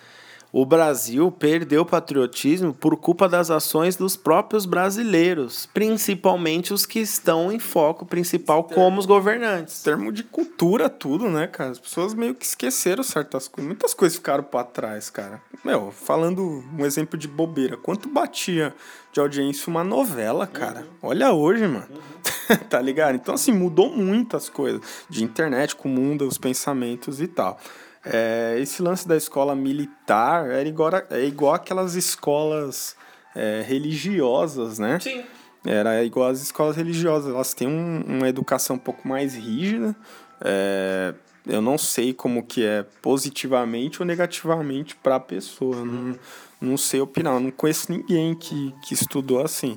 O Brasil perdeu o patriotismo por culpa das ações dos próprios brasileiros, principalmente os que estão em foco principal como os governantes. Termo de cultura, tudo, né, cara? As pessoas meio que esqueceram certas coisas. Muitas coisas ficaram para trás, cara. Meu, falando um exemplo de bobeira, quanto batia de audiência uma novela, cara? Uhum. Olha hoje, mano. Uhum. tá ligado? Então, assim, mudou muitas coisas de internet, com o mundo, os pensamentos e tal. É, esse lance da escola militar era igual, é igual aquelas escolas é, religiosas, né? Sim. Era igual às escolas religiosas. Elas têm um, uma educação um pouco mais rígida. É, eu não sei como que é positivamente ou negativamente para a pessoa. Não, não sei opinar. não conheço ninguém que, que estudou assim.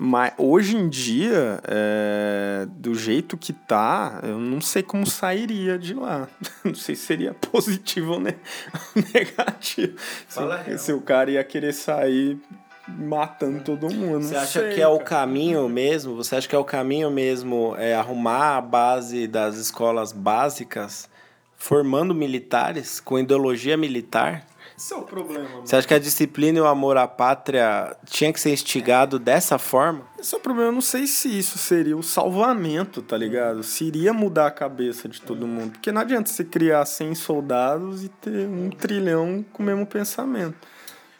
Mas hoje em dia, é, do jeito que tá, eu não sei como sairia de lá. Não sei se seria positivo ou negativo. Fala se, se o cara ia querer sair matando todo mundo. Você acha sei, que é cara. o caminho mesmo? Você acha que é o caminho mesmo é arrumar a base das escolas básicas, formando militares com ideologia militar? Esse é o problema. Mano. Você acha que a disciplina e o amor à pátria tinha que ser instigado dessa forma? Esse é o problema. Eu não sei se isso seria o salvamento, tá ligado? Se iria mudar a cabeça de todo mundo. Porque não adianta você criar 100 soldados e ter um trilhão com o mesmo pensamento.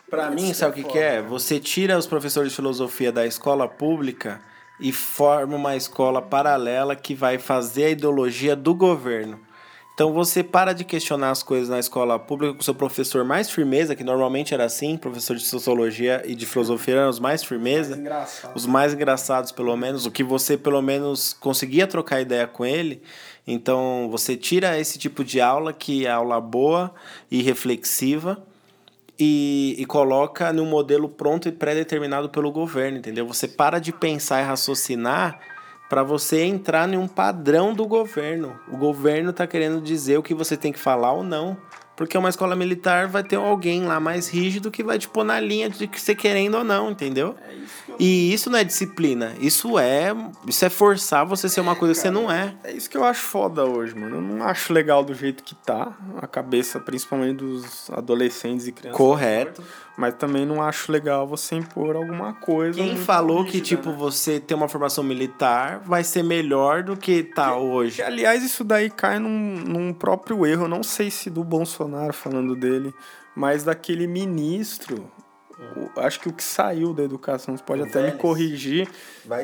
Para mim, sabe o que, que é? Você tira os professores de filosofia da escola pública e forma uma escola paralela que vai fazer a ideologia do governo. Então você para de questionar as coisas na escola pública com o seu professor mais firmeza, que normalmente era assim, professor de sociologia e de filosofia eram os mais firmeza, mais os mais engraçados pelo menos, o que você pelo menos conseguia trocar ideia com ele. Então você tira esse tipo de aula que é aula boa e reflexiva e, e coloca num modelo pronto e pré-determinado pelo governo, entendeu? Você para de pensar e raciocinar para você entrar em um padrão do governo. O governo está querendo dizer o que você tem que falar ou não. Porque uma escola militar vai ter alguém lá mais rígido que vai te pôr na linha de que você querendo ou não, entendeu? É isso e isso não é disciplina. Isso é, isso é forçar você ser uma coisa que você não é. É isso que eu acho foda hoje, mano. Eu não acho legal do jeito que tá a cabeça, principalmente dos adolescentes e crianças. Correto. Mas também não acho legal você impor alguma coisa. Quem falou rígida, que, tipo, né? você ter uma formação militar vai ser melhor do que tá que, hoje? Que, aliás, isso daí cai num, num próprio erro. Não sei se do Bolsonaro falando dele, mas daquele ministro o, acho que o que saiu da educação, você pode o até Vélez. me corrigir,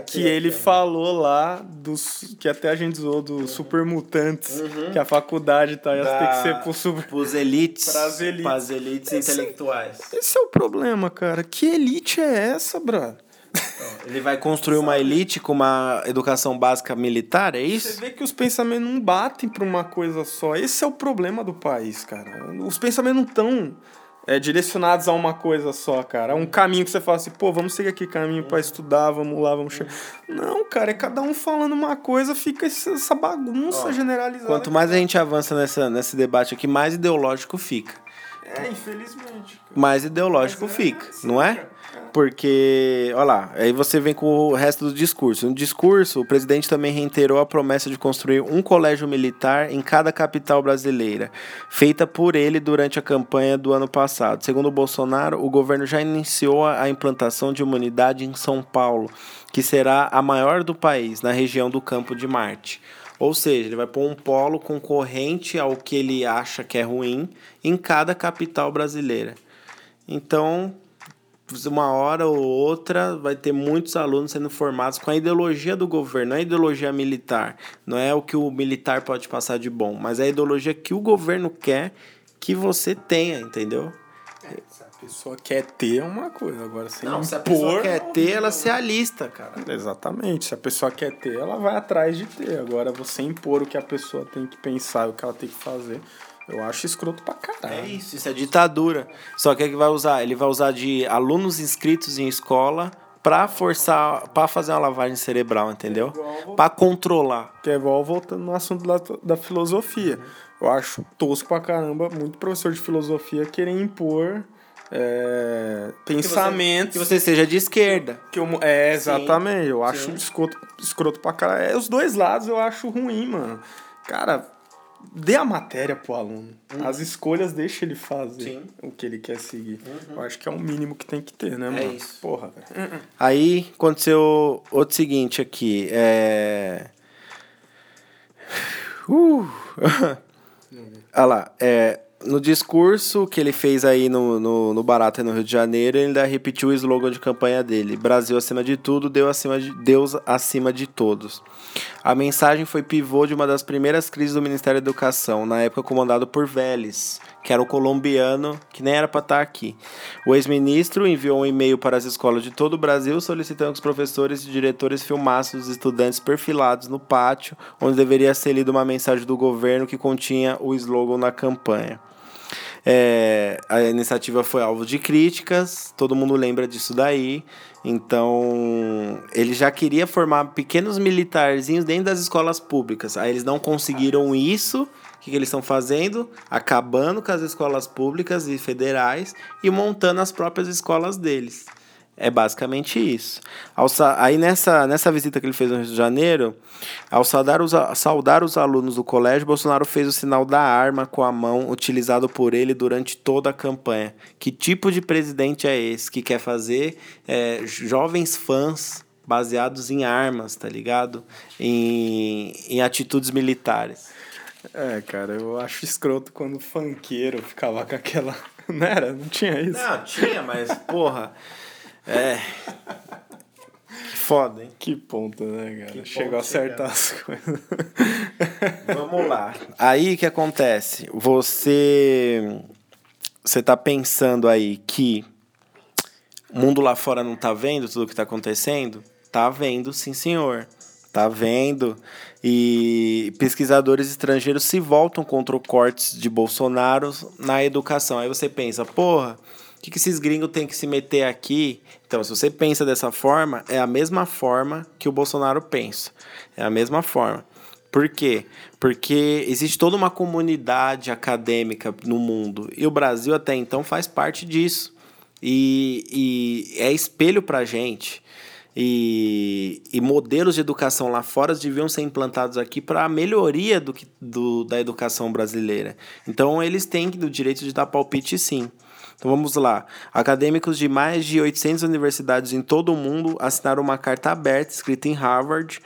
que ele né? falou lá dos. que até a gente zoou dos uhum. super mutantes, uhum. que a faculdade tá, ia ter que ser pro super. Pros elites. Pras elites. Pras elites esse, intelectuais. Esse é o problema, cara. Que elite é essa, brother? Ele vai construir uma elite com uma educação básica militar, é isso? Você vê que os pensamentos não batem para uma coisa só. Esse é o problema do país, cara. Os pensamentos não estão é, direcionados a uma coisa só, cara. Um caminho que você fala assim, pô, vamos seguir aqui caminho para estudar, vamos lá, vamos chegar. Não, cara, é cada um falando uma coisa, fica essa bagunça Ó, generalizada. Quanto mais a gente avança nessa, nesse debate aqui, mais ideológico fica. É, infelizmente. Cara. Mais ideológico é fica, assim, não é? Cara. Porque, olha lá, aí você vem com o resto do discurso. No discurso, o presidente também reiterou a promessa de construir um colégio militar em cada capital brasileira, feita por ele durante a campanha do ano passado. Segundo Bolsonaro, o governo já iniciou a implantação de uma unidade em São Paulo, que será a maior do país, na região do Campo de Marte. Ou seja, ele vai pôr um polo concorrente ao que ele acha que é ruim em cada capital brasileira. Então, uma hora ou outra vai ter muitos alunos sendo formados com a ideologia do governo, não é a ideologia militar, não é o que o militar pode passar de bom, mas é a ideologia que o governo quer que você tenha, entendeu? É, se a pessoa quer ter é uma coisa, agora sem não, se a pessoa quer ter, ela se alista, cara. Exatamente, se a pessoa quer ter, ela vai atrás de ter. Agora você impor o que a pessoa tem que pensar, o que ela tem que fazer, eu acho escroto pra caralho. É isso, isso é ditadura. Só que é que vai usar? Ele vai usar de alunos inscritos em escola para forçar, para fazer uma lavagem cerebral, entendeu? É para controlar. Que é igual voltando no assunto da, da filosofia. Eu acho tosco pra caramba muito professor de filosofia querer impor é, pensamento. Que, que você, seja de esquerda. Que eu, é, exatamente. Sim, eu acho escroto, escroto pra caralho. É, os dois lados eu acho ruim, mano. Cara, dê a matéria pro aluno. Uhum. As escolhas deixa ele fazer Sim. o que ele quer seguir. Uhum. Eu acho que é o mínimo que tem que ter, né, é mano? É isso. Porra, velho. Uhum. Aí aconteceu outro seguinte aqui. É. Uh. Olha lá, é, no discurso que ele fez aí no, no, no Barata no Rio de Janeiro, ele ainda repetiu o slogan de campanha dele: Brasil acima de tudo, Deus acima de, Deus acima de todos. A mensagem foi pivô de uma das primeiras crises do Ministério da Educação, na época comandado por Vélez, que era o colombiano que nem era para estar tá aqui. O ex-ministro enviou um e-mail para as escolas de todo o Brasil solicitando que os professores e diretores filmassem os estudantes perfilados no pátio, onde deveria ser lida uma mensagem do governo que continha o slogan na campanha. É, a iniciativa foi alvo de críticas, todo mundo lembra disso daí. Então, ele já queria formar pequenos militarzinhos dentro das escolas públicas. Aí eles não conseguiram isso. O que, que eles estão fazendo? Acabando com as escolas públicas e federais e montando as próprias escolas deles. É basicamente isso. Ao, aí nessa, nessa visita que ele fez no Rio de Janeiro, ao saudar os, saudar os alunos do colégio, Bolsonaro fez o sinal da arma com a mão utilizado por ele durante toda a campanha. Que tipo de presidente é esse que quer fazer é, jovens fãs baseados em armas, tá ligado? Em, em atitudes militares. É, cara, eu acho escroto quando o funkeiro ficava com aquela. Não era? Não tinha isso? Não, tinha, mas, porra. É. Que foda, hein? Que ponto, né, cara? Que Chegou a acertar as coisas. Vamos lá. Aí o que acontece? Você. Você tá pensando aí que o mundo lá fora não tá vendo tudo o que tá acontecendo? Tá vendo, sim, senhor. Tá vendo? E pesquisadores estrangeiros se voltam contra o cortes de Bolsonaro na educação. Aí você pensa, porra, que, que esses gringos têm que se meter aqui? Então, se você pensa dessa forma, é a mesma forma que o Bolsonaro pensa. É a mesma forma. Por quê? Porque existe toda uma comunidade acadêmica no mundo e o Brasil até então faz parte disso. E, e é espelho para gente. E, e modelos de educação lá fora deviam ser implantados aqui para a melhoria do, do, da educação brasileira. Então, eles têm o direito de dar palpite, sim. Então vamos lá. Acadêmicos de mais de 800 universidades em todo o mundo assinaram uma carta aberta escrita em Harvard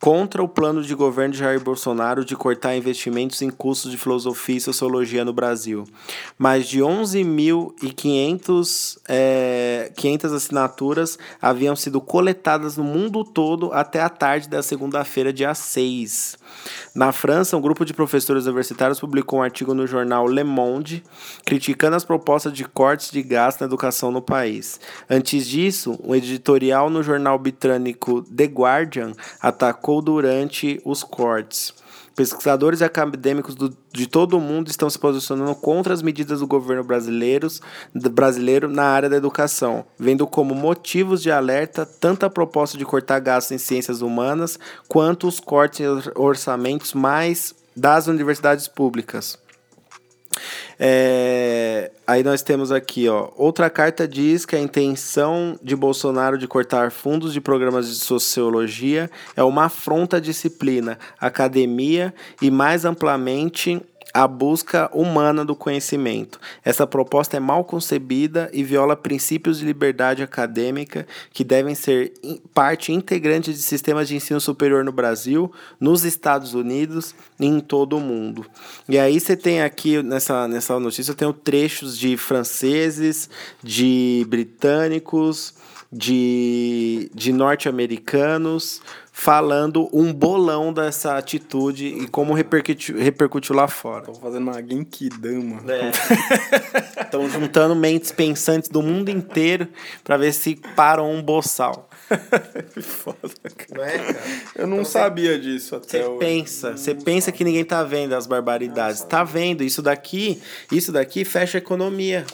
contra o plano de governo de Jair Bolsonaro de cortar investimentos em cursos de filosofia e sociologia no Brasil. Mais de 11.500 é, 500 assinaturas haviam sido coletadas no mundo todo até a tarde da segunda-feira, dia 6. Na França, um grupo de professores universitários publicou um artigo no jornal Le Monde criticando as propostas de cortes de gasto na educação no país. Antes disso, um editorial no jornal britânico The Guardian atacou durante os cortes. Pesquisadores e acadêmicos do, de todo o mundo estão se posicionando contra as medidas do governo brasileiros, brasileiro na área da educação, vendo como motivos de alerta tanto a proposta de cortar gastos em ciências humanas quanto os cortes em orçamentos mais das universidades públicas. É, aí nós temos aqui, ó. Outra carta diz que a intenção de Bolsonaro de cortar fundos de programas de sociologia é uma afronta à disciplina, academia e, mais amplamente, a busca humana do conhecimento. Essa proposta é mal concebida e viola princípios de liberdade acadêmica que devem ser parte integrante de sistemas de ensino superior no Brasil, nos Estados Unidos e em todo o mundo. E aí você tem aqui nessa, nessa notícia tem trechos de franceses, de britânicos, de, de norte-americanos falando um bolão dessa atitude e como repercutiu, repercutiu lá fora. Estão fazendo uma Genkidama. Estão é. juntando mentes pensantes do mundo inteiro para ver se param um boçal. que foda, cara. Não é, cara? Eu não então, sabia disso até Você pensa, você pensa que ninguém tá vendo as barbaridades. Tá vendo, isso daqui, isso daqui fecha a economia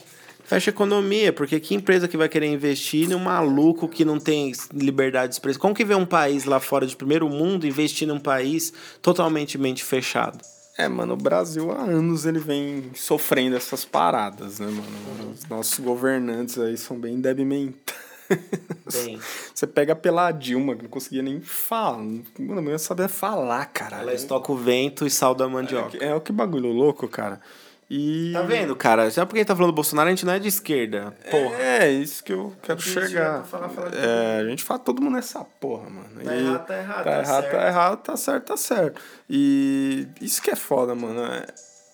fecha a economia, porque que empresa que vai querer investir num maluco que não tem liberdade de expressão? Como que vê um país lá fora de primeiro mundo investir num país totalmente mente fechado? É, mano, o Brasil há anos ele vem sofrendo essas paradas, né, mano? Os nossos governantes aí são bem débil mental. Bem. Você pega pela Dilma, que não conseguia nem falar. Mano, não ia saber falar, cara. Ela estoca o vento e sal da mandioca. É, é o que bagulho louco, cara. E... Tá vendo, cara? Já porque a gente tá falando do Bolsonaro, a gente não é de esquerda. Porra. É, é isso que eu quero chegar. Falar, falar é, a gente fala todo mundo nessa porra, mano. Tá e errado, tá errado. Tá, tá errado, certo. tá errado, tá certo, tá certo. E isso que é foda, mano. É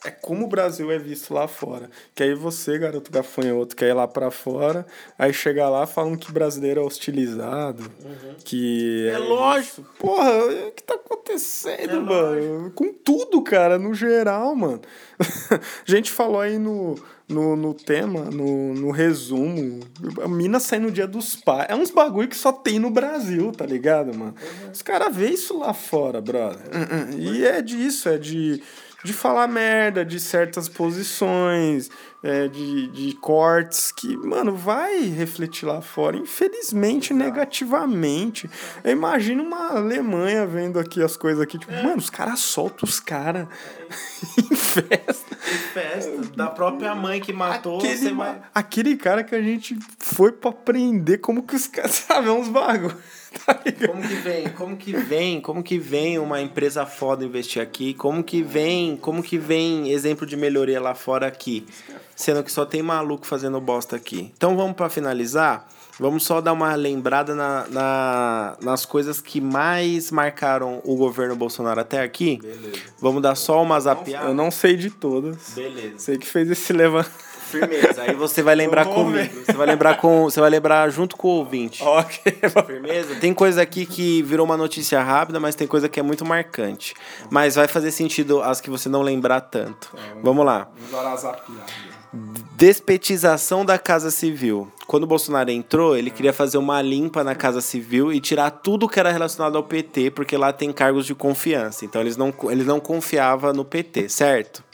é como o Brasil é visto lá fora. Que aí você, garoto gafanhoto, quer ir lá para fora, aí chega lá falam que brasileiro é hostilizado, uhum. que... É, é lógico. Porra, o que tá acontecendo, é mano? Lógico. Com tudo, cara, no geral, mano. a gente falou aí no, no, no tema, no, no resumo, a mina sai no dia dos pais. É uns bagulho que só tem no Brasil, tá ligado, mano? Uhum. Os caras vê isso lá fora, brother. E é disso, é de de falar merda de certas posições, é, de, de cortes que, mano, vai refletir lá fora, infelizmente, negativamente. Eu imagino uma Alemanha vendo aqui as coisas aqui, tipo, mano, os caras soltam os caras em festa. Em festa. Da própria mãe que matou, Aquele, ma- vai... aquele cara que a gente foi pra aprender como que os caras sabem uns bagulho. Como que vem? Como que vem? Como que vem uma empresa foda investir aqui? Como que vem? Como que vem exemplo de melhoria lá fora aqui? Sendo que só tem maluco fazendo bosta aqui. Então vamos pra finalizar. Vamos só dar uma lembrada na, na- nas coisas que mais marcaram o governo Bolsonaro até aqui. Vamos dar só uma zapiada. Eu não sei de todas. Beleza. Sei que fez esse levantamento. Firmeza. Aí você vai lembrar comigo. Você vai lembrar com, você vai lembrar junto com o ouvinte. ok. Firmeza? Tem coisa aqui que virou uma notícia rápida, mas tem coisa que é muito marcante. Mas vai fazer sentido as que você não lembrar tanto. Vamos lá. Vamos zapiadas. Despetização da Casa Civil. Quando o Bolsonaro entrou, ele queria fazer uma limpa na Casa Civil e tirar tudo que era relacionado ao PT, porque lá tem cargos de confiança. Então eles não, eles não confiavam no PT, certo?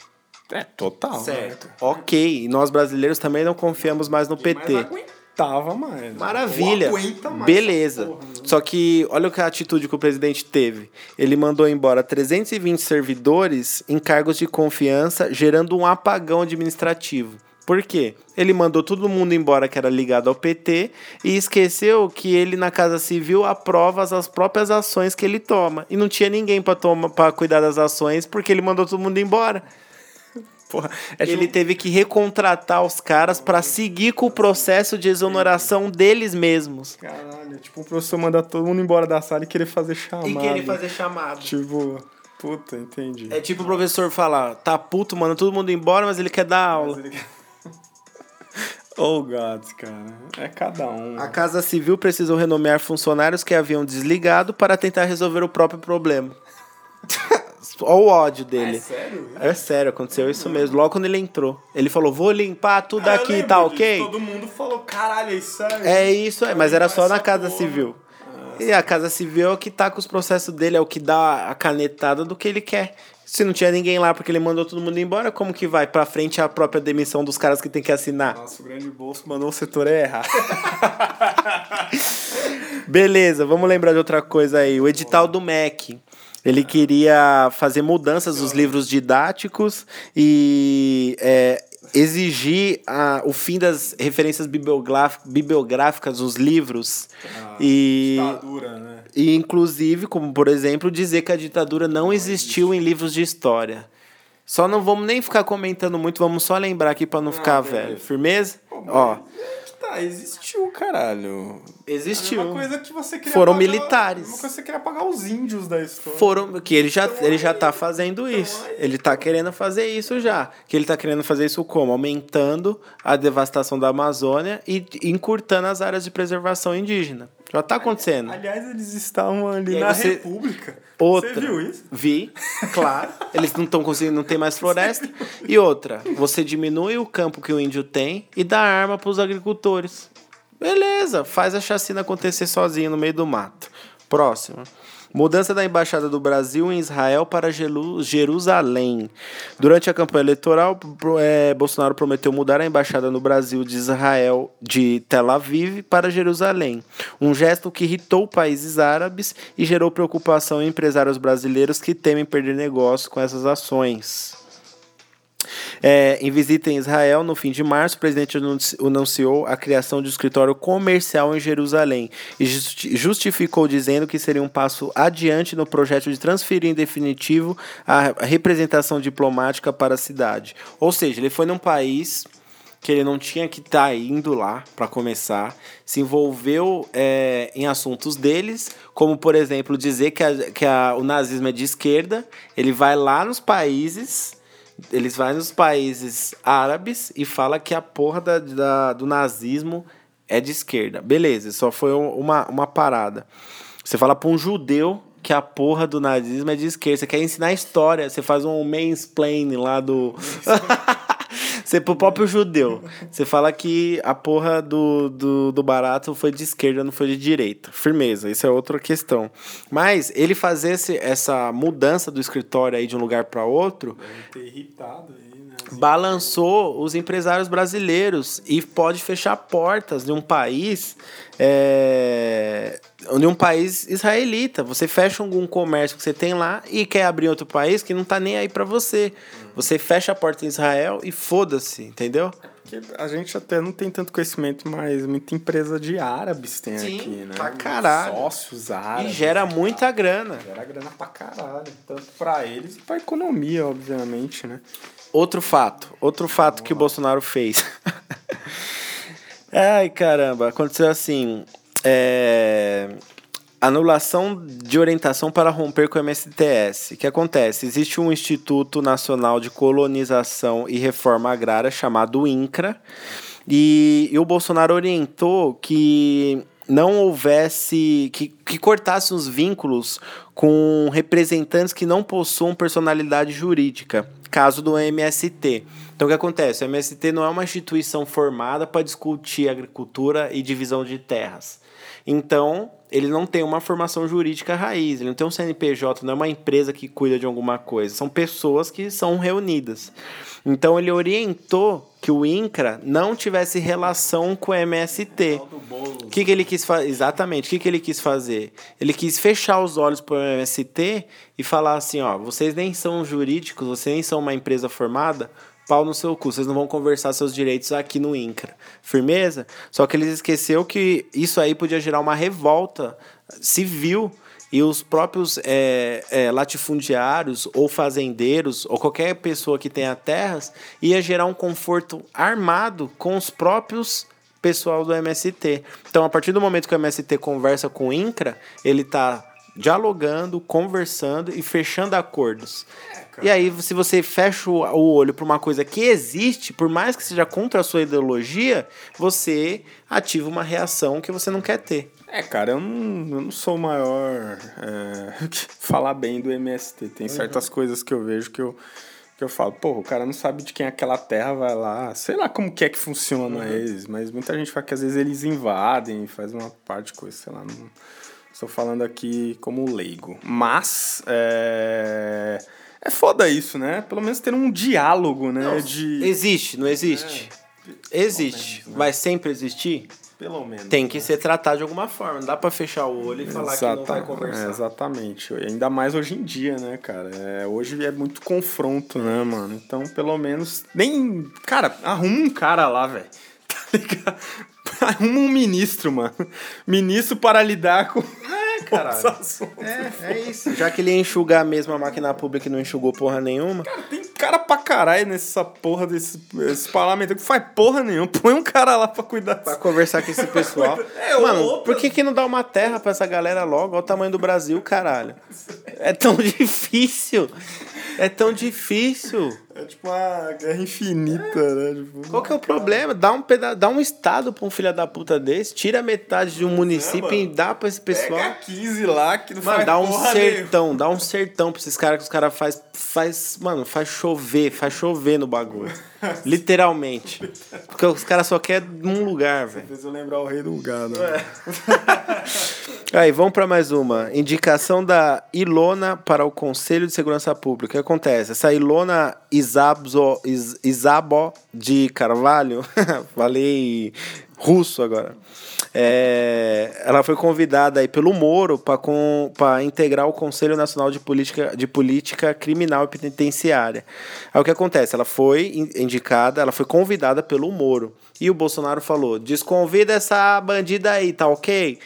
É, total. Certo. Ok. E nós brasileiros também não confiamos mais no PT. Mas aguentava mais. Maravilha. Não aguenta mais Beleza. porra, né? Só que olha que a atitude que o presidente teve. Ele mandou embora 320 servidores em cargos de confiança, gerando um apagão administrativo. Por quê? Ele mandou todo mundo embora que era ligado ao PT e esqueceu que ele na Casa Civil aprova as, as próprias ações que ele toma. E não tinha ninguém para cuidar das ações porque ele mandou todo mundo embora. Porra, Ele teve que recontratar os caras para seguir com o processo de exoneração deles mesmos. Caralho, é tipo um professor mandar todo mundo embora da sala e querer fazer chamada. chamado. Tipo, puta, entendi. É tipo o professor falar, tá puto, manda todo mundo embora, mas ele quer dar aula. Oh, God, cara. É cada um. A Casa Civil precisou renomear funcionários que haviam desligado para tentar resolver o próprio problema. Olha o ódio dele. sério? É sério, aconteceu isso mesmo. Logo quando ele entrou. Ele falou, vou limpar tudo Ah, aqui, tá disso. ok? Todo mundo falou, caralho, é isso aí. É isso aí, mas era só na Casa porra. Civil. E a Casa Civil é o que tá com os processos dele, é o que dá a canetada do que ele quer. Se não tinha ninguém lá porque ele mandou todo mundo embora, como que vai pra frente a própria demissão dos caras que tem que assinar? Nossa, o grande bolso mandou o setor errar. Beleza, vamos lembrar de outra coisa aí. O edital do MEC. Ele queria fazer mudanças nos livros didáticos e é, exigir a, o fim das referências bibliográf- bibliográficas nos livros. e, Ditadura, né? e, inclusive, como por exemplo, dizer que a ditadura não existiu em livros de história. Só não vamos nem ficar comentando muito, vamos só lembrar aqui pra não ficar beleza. velho. Firmeza? Ó, Tá, existiu, caralho. existiu. A mesma coisa que você queria Foram apagar- militares. A mesma coisa que você queria apagar os índios da história. foram que ele já ele já tá fazendo isso. Ele tá querendo fazer isso já. Que ele tá querendo fazer isso como aumentando a devastação da Amazônia e encurtando as áreas de preservação indígena. Já tá acontecendo. Aliás, eles estavam ali na você- República. Outra. Você viu isso? Vi, claro. Eles não estão conseguindo, não tem mais floresta. E outra, você diminui o campo que o índio tem e dá arma para os agricultores. Beleza, faz a chacina acontecer sozinho no meio do mato. Próximo. Mudança da embaixada do Brasil em Israel para Jerusalém. Durante a campanha eleitoral, eh, Bolsonaro prometeu mudar a embaixada no Brasil de Israel de Tel Aviv para Jerusalém. Um gesto que irritou países árabes e gerou preocupação em empresários brasileiros que temem perder negócio com essas ações. É, em visita em Israel, no fim de março, o presidente anunci- anunciou a criação de um escritório comercial em Jerusalém e justi- justificou dizendo que seria um passo adiante no projeto de transferir em definitivo a representação diplomática para a cidade. Ou seja, ele foi num país que ele não tinha que estar indo lá para começar, se envolveu é, em assuntos deles, como por exemplo dizer que, a- que a- o nazismo é de esquerda, ele vai lá nos países, eles vai nos países árabes e fala que a porra da, da- do nazismo é de esquerda. Beleza, só foi um- uma, uma parada. Você fala para um judeu que a porra do nazismo é de esquerda. Você quer ensinar história, você faz um mansplaining lá do. Você pro próprio judeu. Você fala que a porra do, do, do barato foi de esquerda, não foi de direita. Firmeza, isso é outra questão. Mas ele fazer esse, essa mudança do escritório aí de um lugar para outro. Deve ter irritado aí, né? balançou os empresários brasileiros e pode fechar portas de um país é, de um país israelita. Você fecha algum comércio que você tem lá e quer abrir outro país que não tá nem aí para você. Você fecha a porta em Israel e foda-se, entendeu? Porque a gente até não tem tanto conhecimento, mas muita empresa de árabes tem Sim, aqui, né? pra caralho. Sócios E árabes. gera muita grana. Gera grana pra caralho. Tanto pra eles e pra economia, obviamente, né? Outro fato, outro fato que o Bolsonaro fez. Ai, caramba, aconteceu assim. É... Anulação de orientação para romper com o MSTS. O que acontece? Existe um Instituto Nacional de Colonização e Reforma Agrária chamado INCRA, e, e o Bolsonaro orientou que não houvesse. que, que cortasse os vínculos com representantes que não possuam personalidade jurídica, caso do MST. Então o que acontece? O MST não é uma instituição formada para discutir agricultura e divisão de terras. Então, ele não tem uma formação jurídica raiz, ele não tem um CNPJ, não é uma empresa que cuida de alguma coisa, são pessoas que são reunidas. Então, ele orientou que o INCRA não tivesse relação com o MST. O que, que ele quis fazer? Exatamente, o que, que ele quis fazer? Ele quis fechar os olhos para o MST e falar assim: ó, vocês nem são jurídicos, vocês nem são uma empresa formada, pau no seu cu, vocês não vão conversar seus direitos aqui no INCRA. Firmeza? Só que eles esqueceu que isso aí podia gerar uma revolta civil e os próprios é, é, latifundiários ou fazendeiros ou qualquer pessoa que tenha terras ia gerar um conforto armado com os próprios pessoal do MST. Então, a partir do momento que o MST conversa com o INCRA, ele está dialogando, conversando e fechando acordos. E aí, se você fecha o olho para uma coisa que existe, por mais que seja contra a sua ideologia, você ativa uma reação que você não quer ter. É, cara, eu não, eu não sou o maior é, falar bem do MST. Tem certas coisas que eu vejo que eu, que eu falo, pô, o cara não sabe de quem é aquela terra, vai lá. Sei lá como que é que funciona eles, mas muita gente fala que às vezes eles invadem, faz uma parte de coisa, sei lá. Não, estou falando aqui como leigo. Mas, é. É foda isso, né? Pelo menos ter um diálogo, né? de... Existe, não existe? Existe. Vai sempre existir? Pelo menos. Tem que ser tratado de alguma forma. Não dá pra fechar o olho e falar que não vai conversar. é, exatamente. Ainda mais hoje em dia, né, cara? É, hoje é muito confronto, né, mano? Então, pelo menos. Nem. Cara, arruma um cara lá, velho. Tá ligado? Arruma um ministro, mano. Ministro para lidar com. É, caralho. É, é isso. Já que ele ia enxugar mesmo a máquina pública e não enxugou porra nenhuma. Tem cara pra caralho nessa porra desse esse parlamento que faz porra nenhuma. Põe um cara lá pra cuidar Pra conversar com esse pessoal. É, Mano, outra- por que, que não dá uma terra pra essa galera logo? Olha o tamanho do Brasil, caralho. É tão difícil. É tão difícil. É tipo uma guerra infinita, né? Tipo, Qual que é o problema? Dá um, peda dá um estado pra um filho da puta desse, tira metade de um município e mano. dá pra esse pessoal. Pega 15 lá que não Mano, faz dá um sertão, dá um sertão pra esses caras que os caras faz, faz, mano, faz chover, faz chover no bagulho. Literalmente. Porque os caras só querem um lugar, velho. Eu lembrar o rei do gado. Aí, vamos pra mais uma. Indicação da Ilona para o Conselho de Segurança Pública. O que acontece? Essa Ilona Isabzo, Is, Isabo de Carvalho, falei russo agora. É, ela foi convidada aí pelo Moro para integrar o Conselho Nacional de Política, de Política Criminal e Penitenciária. Aí o que acontece? Ela foi in- indicada, ela foi convidada pelo Moro. E o Bolsonaro falou: desconvida essa bandida aí, tá ok?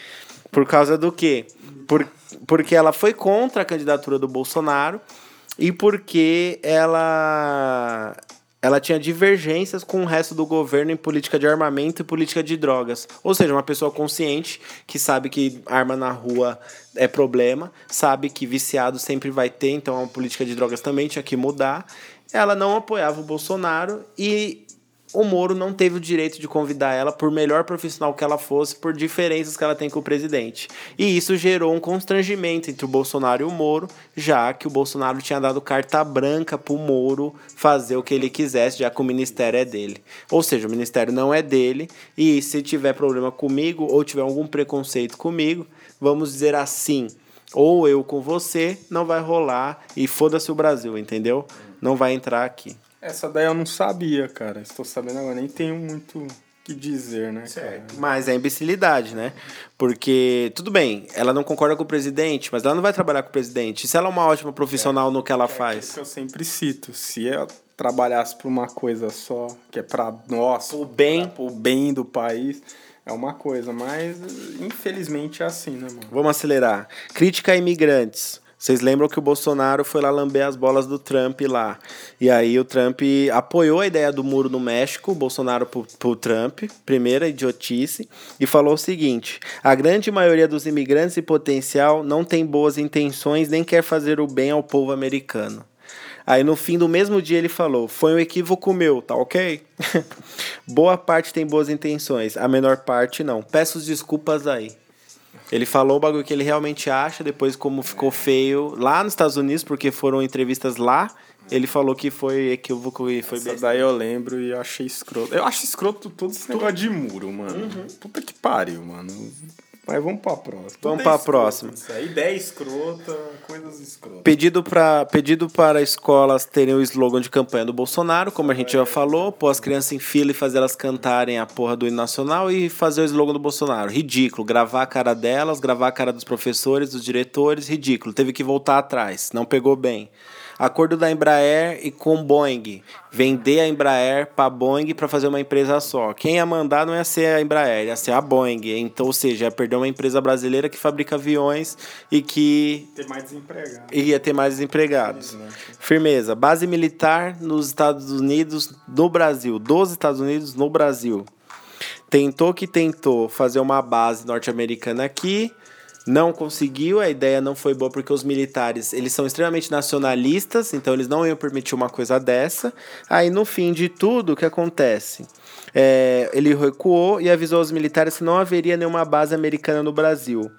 Por causa do quê? Por, porque ela foi contra a candidatura do Bolsonaro e porque ela ela tinha divergências com o resto do governo em política de armamento e política de drogas. Ou seja, uma pessoa consciente que sabe que arma na rua é problema, sabe que viciado sempre vai ter, então a política de drogas também tinha que mudar. Ela não apoiava o Bolsonaro e o Moro não teve o direito de convidar ela, por melhor profissional que ela fosse, por diferenças que ela tem com o presidente. E isso gerou um constrangimento entre o Bolsonaro e o Moro, já que o Bolsonaro tinha dado carta branca para o Moro fazer o que ele quisesse, já que o ministério é dele. Ou seja, o ministério não é dele, e se tiver problema comigo ou tiver algum preconceito comigo, vamos dizer assim, ou eu com você, não vai rolar e foda-se o Brasil, entendeu? Não vai entrar aqui. Essa daí eu não sabia, cara. Estou sabendo agora, nem tenho muito que dizer, né, cara? Mas é imbecilidade, né? Porque, tudo bem, ela não concorda com o presidente, mas ela não vai trabalhar com o presidente. Se ela é uma ótima profissional é, no que ela é faz. Que eu sempre cito. Se ela trabalhasse por uma coisa só, que é para nós, o bem, o bem do país, é uma coisa, mas infelizmente é assim, né, mano? Vamos acelerar. Crítica a imigrantes. Vocês lembram que o Bolsonaro foi lá lamber as bolas do Trump lá. E aí o Trump apoiou a ideia do muro no México, o Bolsonaro pro, pro Trump, primeira idiotice, e falou o seguinte: a grande maioria dos imigrantes em potencial não tem boas intenções nem quer fazer o bem ao povo americano. Aí no fim do mesmo dia ele falou: Foi um equívoco meu, tá ok? Boa parte tem boas intenções, a menor parte não. Peço desculpas aí. Ele falou o bagulho que ele realmente acha, depois como ficou feio lá nos Estados Unidos, porque foram entrevistas lá, ele falou que foi equívoco e foi bem. daí eu lembro e eu achei escroto. Eu acho escroto todo esse negócio de muro, mano. Uhum. Puta que pariu, mano. Mas vamos pra próxima. Vamos pra próxima. Isso aí, ideia escrota, coisas escrotas. Pedido, pra, pedido para escolas terem o slogan de campanha do Bolsonaro, como a gente já falou, pôr as crianças em fila e fazer elas cantarem a porra do hino nacional e fazer o slogan do Bolsonaro. Ridículo. Gravar a cara delas, gravar a cara dos professores, dos diretores, ridículo. Teve que voltar atrás. Não pegou bem. Acordo da Embraer e com Boeing. Vender a Embraer para Boeing para fazer uma empresa só. Quem ia mandar não ia ser a Embraer, ia ser a Boeing. Então, ou seja, ia perder uma empresa brasileira que fabrica aviões e que. Ter mais desempregados. Ia ter mais desempregados. Firmeza. Base militar nos Estados Unidos, no Brasil. Dos Estados Unidos, no Brasil. Tentou que tentou fazer uma base norte-americana aqui não conseguiu, a ideia não foi boa porque os militares, eles são extremamente nacionalistas, então eles não iam permitir uma coisa dessa. Aí no fim de tudo, o que acontece? É, ele recuou e avisou aos militares que não haveria nenhuma base americana no Brasil.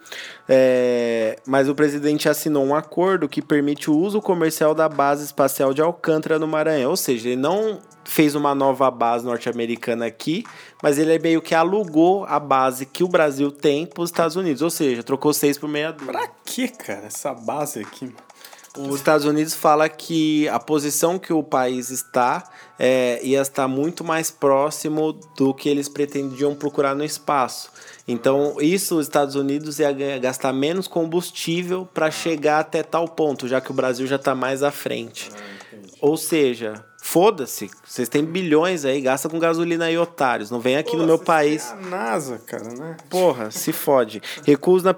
É, mas o presidente assinou um acordo que permite o uso comercial da base espacial de Alcântara no Maranhão. Ou seja, ele não fez uma nova base norte-americana aqui, mas ele meio que alugou a base que o Brasil tem para os Estados Unidos. Ou seja, trocou seis por meia dúzia. Pra que, cara, essa base aqui? Os Estados Unidos fala que a posição que o país está é, ia estar muito mais próximo do que eles pretendiam procurar no espaço. Então, isso os Estados Unidos ia gastar menos combustível para chegar até tal ponto, já que o Brasil já está mais à frente. Ah, Ou seja, Foda-se, vocês têm bilhões aí, gasta com gasolina aí, otários. Não vem aqui Pô, no meu país. É a NASA, cara, né? Porra, se fode. Recuso na,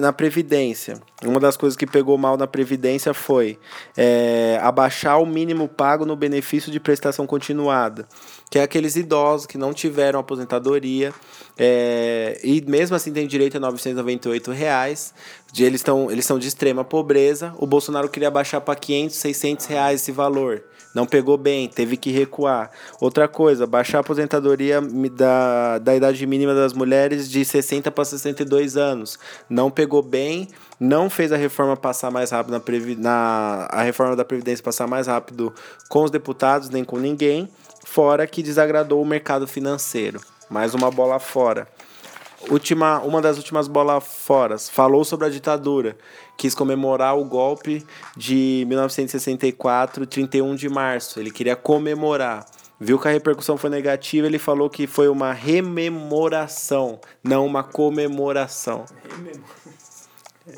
na Previdência. Uma das coisas que pegou mal na Previdência foi é, abaixar o mínimo pago no benefício de prestação continuada. Que é aqueles idosos que não tiveram aposentadoria é, e mesmo assim tem direito a 998 reais. De, eles, estão eles são de extrema pobreza. O Bolsonaro queria baixar para 500, 600 reais esse valor não pegou bem, teve que recuar. Outra coisa, baixar a aposentadoria da, da idade mínima das mulheres de 60 para 62 anos. Não pegou bem, não fez a reforma passar mais rápido na, na a reforma da previdência passar mais rápido com os deputados, nem com ninguém, fora que desagradou o mercado financeiro. Mais uma bola fora. Última, uma das últimas bolas fora falou sobre a ditadura quis comemorar o golpe de 1964, 31 de março. Ele queria comemorar. Viu que a repercussão foi negativa, ele falou que foi uma rememoração, não uma comemoração.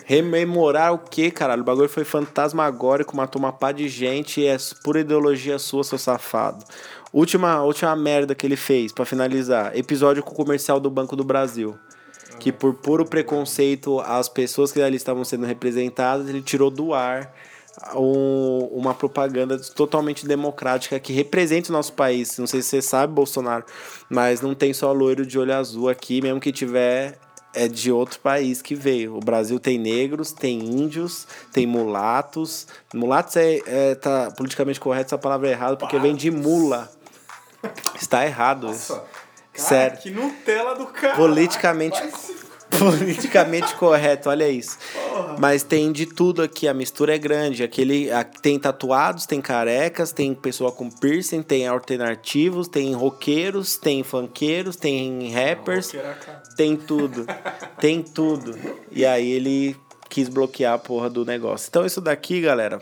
Rememorar o que, caralho? O bagulho foi fantasmagórico, matou uma pá de gente, é pura ideologia sua, seu safado. Última, última merda que ele fez, para finalizar. Episódio com o comercial do Banco do Brasil que por puro preconceito às pessoas que ali estavam sendo representadas, ele tirou do ar um, uma propaganda totalmente democrática que representa o nosso país. Não sei se você sabe, Bolsonaro, mas não tem só loiro de olho azul aqui, mesmo que tiver é de outro país que veio. O Brasil tem negros, tem índios, tem mulatos. Mulatos é, é tá politicamente correto essa palavra é errada porque vem de mula. Está errado isso. Cara, Sério. que Nutella do cara. Politicamente, politicamente correto, olha isso. Mas tem de tudo aqui, a mistura é grande. Aquele, a- tem tatuados, tem carecas, tem pessoa com piercing, tem alternativos, tem roqueiros, tem funkeiros, tem rappers, Roqueira, cara. tem tudo. Tem tudo. E aí ele quis bloquear a porra do negócio. Então isso daqui, galera,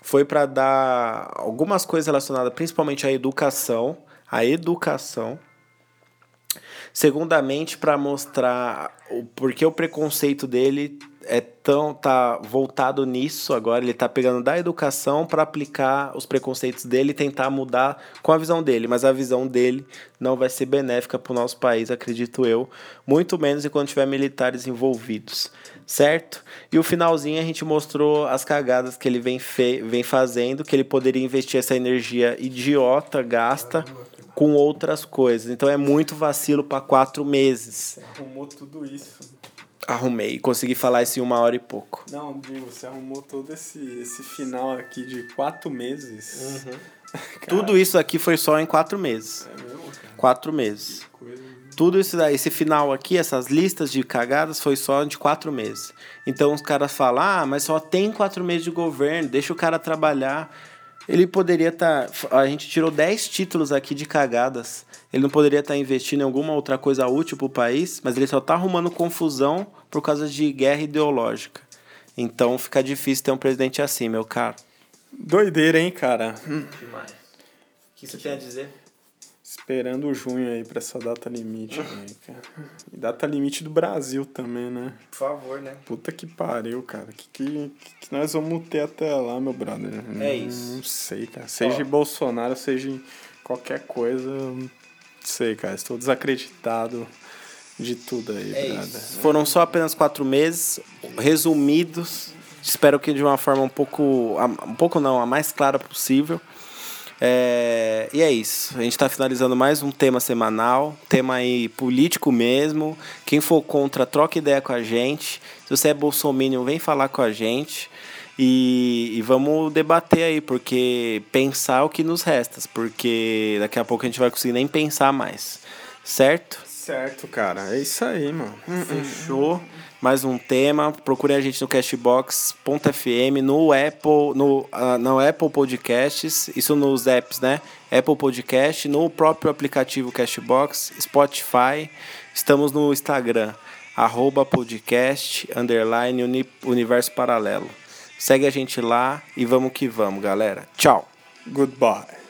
foi pra dar algumas coisas relacionadas principalmente à educação, à educação. Segundamente, para mostrar o porquê o preconceito dele é tão tá voltado nisso agora, ele tá pegando da educação para aplicar os preconceitos dele e tentar mudar com a visão dele, mas a visão dele não vai ser benéfica para o nosso país, acredito eu, muito menos enquanto tiver militares envolvidos, certo? E o finalzinho a gente mostrou as cagadas que ele vem, fe vem fazendo, que ele poderia investir essa energia idiota, gasta com outras coisas. Então é muito vacilo para quatro meses. Arrumou tudo isso. Arrumei, consegui falar isso em uma hora e pouco. Não, digo, você arrumou todo esse, esse final aqui de quatro meses. Uhum. Tudo isso aqui foi só em quatro meses. É mesmo, cara? Quatro meses. Coisa... Tudo isso daí, esse final aqui, essas listas de cagadas, foi só de quatro meses. Então os caras falam, ah, mas só tem quatro meses de governo, deixa o cara trabalhar. Ele poderia estar. a gente tirou 10 títulos aqui de cagadas. Ele não poderia estar investindo em alguma outra coisa útil pro país, mas ele só tá arrumando confusão por causa de guerra ideológica. Então fica difícil ter um presidente assim, meu caro. Doideira, hein, cara? Hum. O que você tem a dizer? Esperando o junho aí pra essa data limite aí, cara. E data limite do Brasil também, né? Por favor, né? Puta que pariu, cara. Que, que, que nós vamos ter até lá, meu brother? É Não- isso. Não sei, cara. Seja Ó. em Bolsonaro, seja em qualquer coisa, não sei, cara. Estou desacreditado de tudo aí, É brother. isso. Foram só apenas quatro meses, resumidos. Espero que de uma forma um pouco. Um pouco não, a mais clara possível. É, e é isso. A gente está finalizando mais um tema semanal. Tema aí político mesmo. Quem for contra, troca ideia com a gente. Se você é bolsominion, vem falar com a gente. E, e vamos debater aí, porque pensar é o que nos resta. Porque daqui a pouco a gente vai conseguir nem pensar mais. Certo? Certo, cara. É isso aí, mano. Fechou. Mais um tema. Procure a gente no Cashbox.fm, no Apple, no, ah, no Apple Podcasts, isso nos apps, né? Apple Podcast, no próprio aplicativo Cashbox, Spotify. Estamos no Instagram, arroba podcast, underline, uni- universo paralelo. Segue a gente lá e vamos que vamos, galera. Tchau! Goodbye.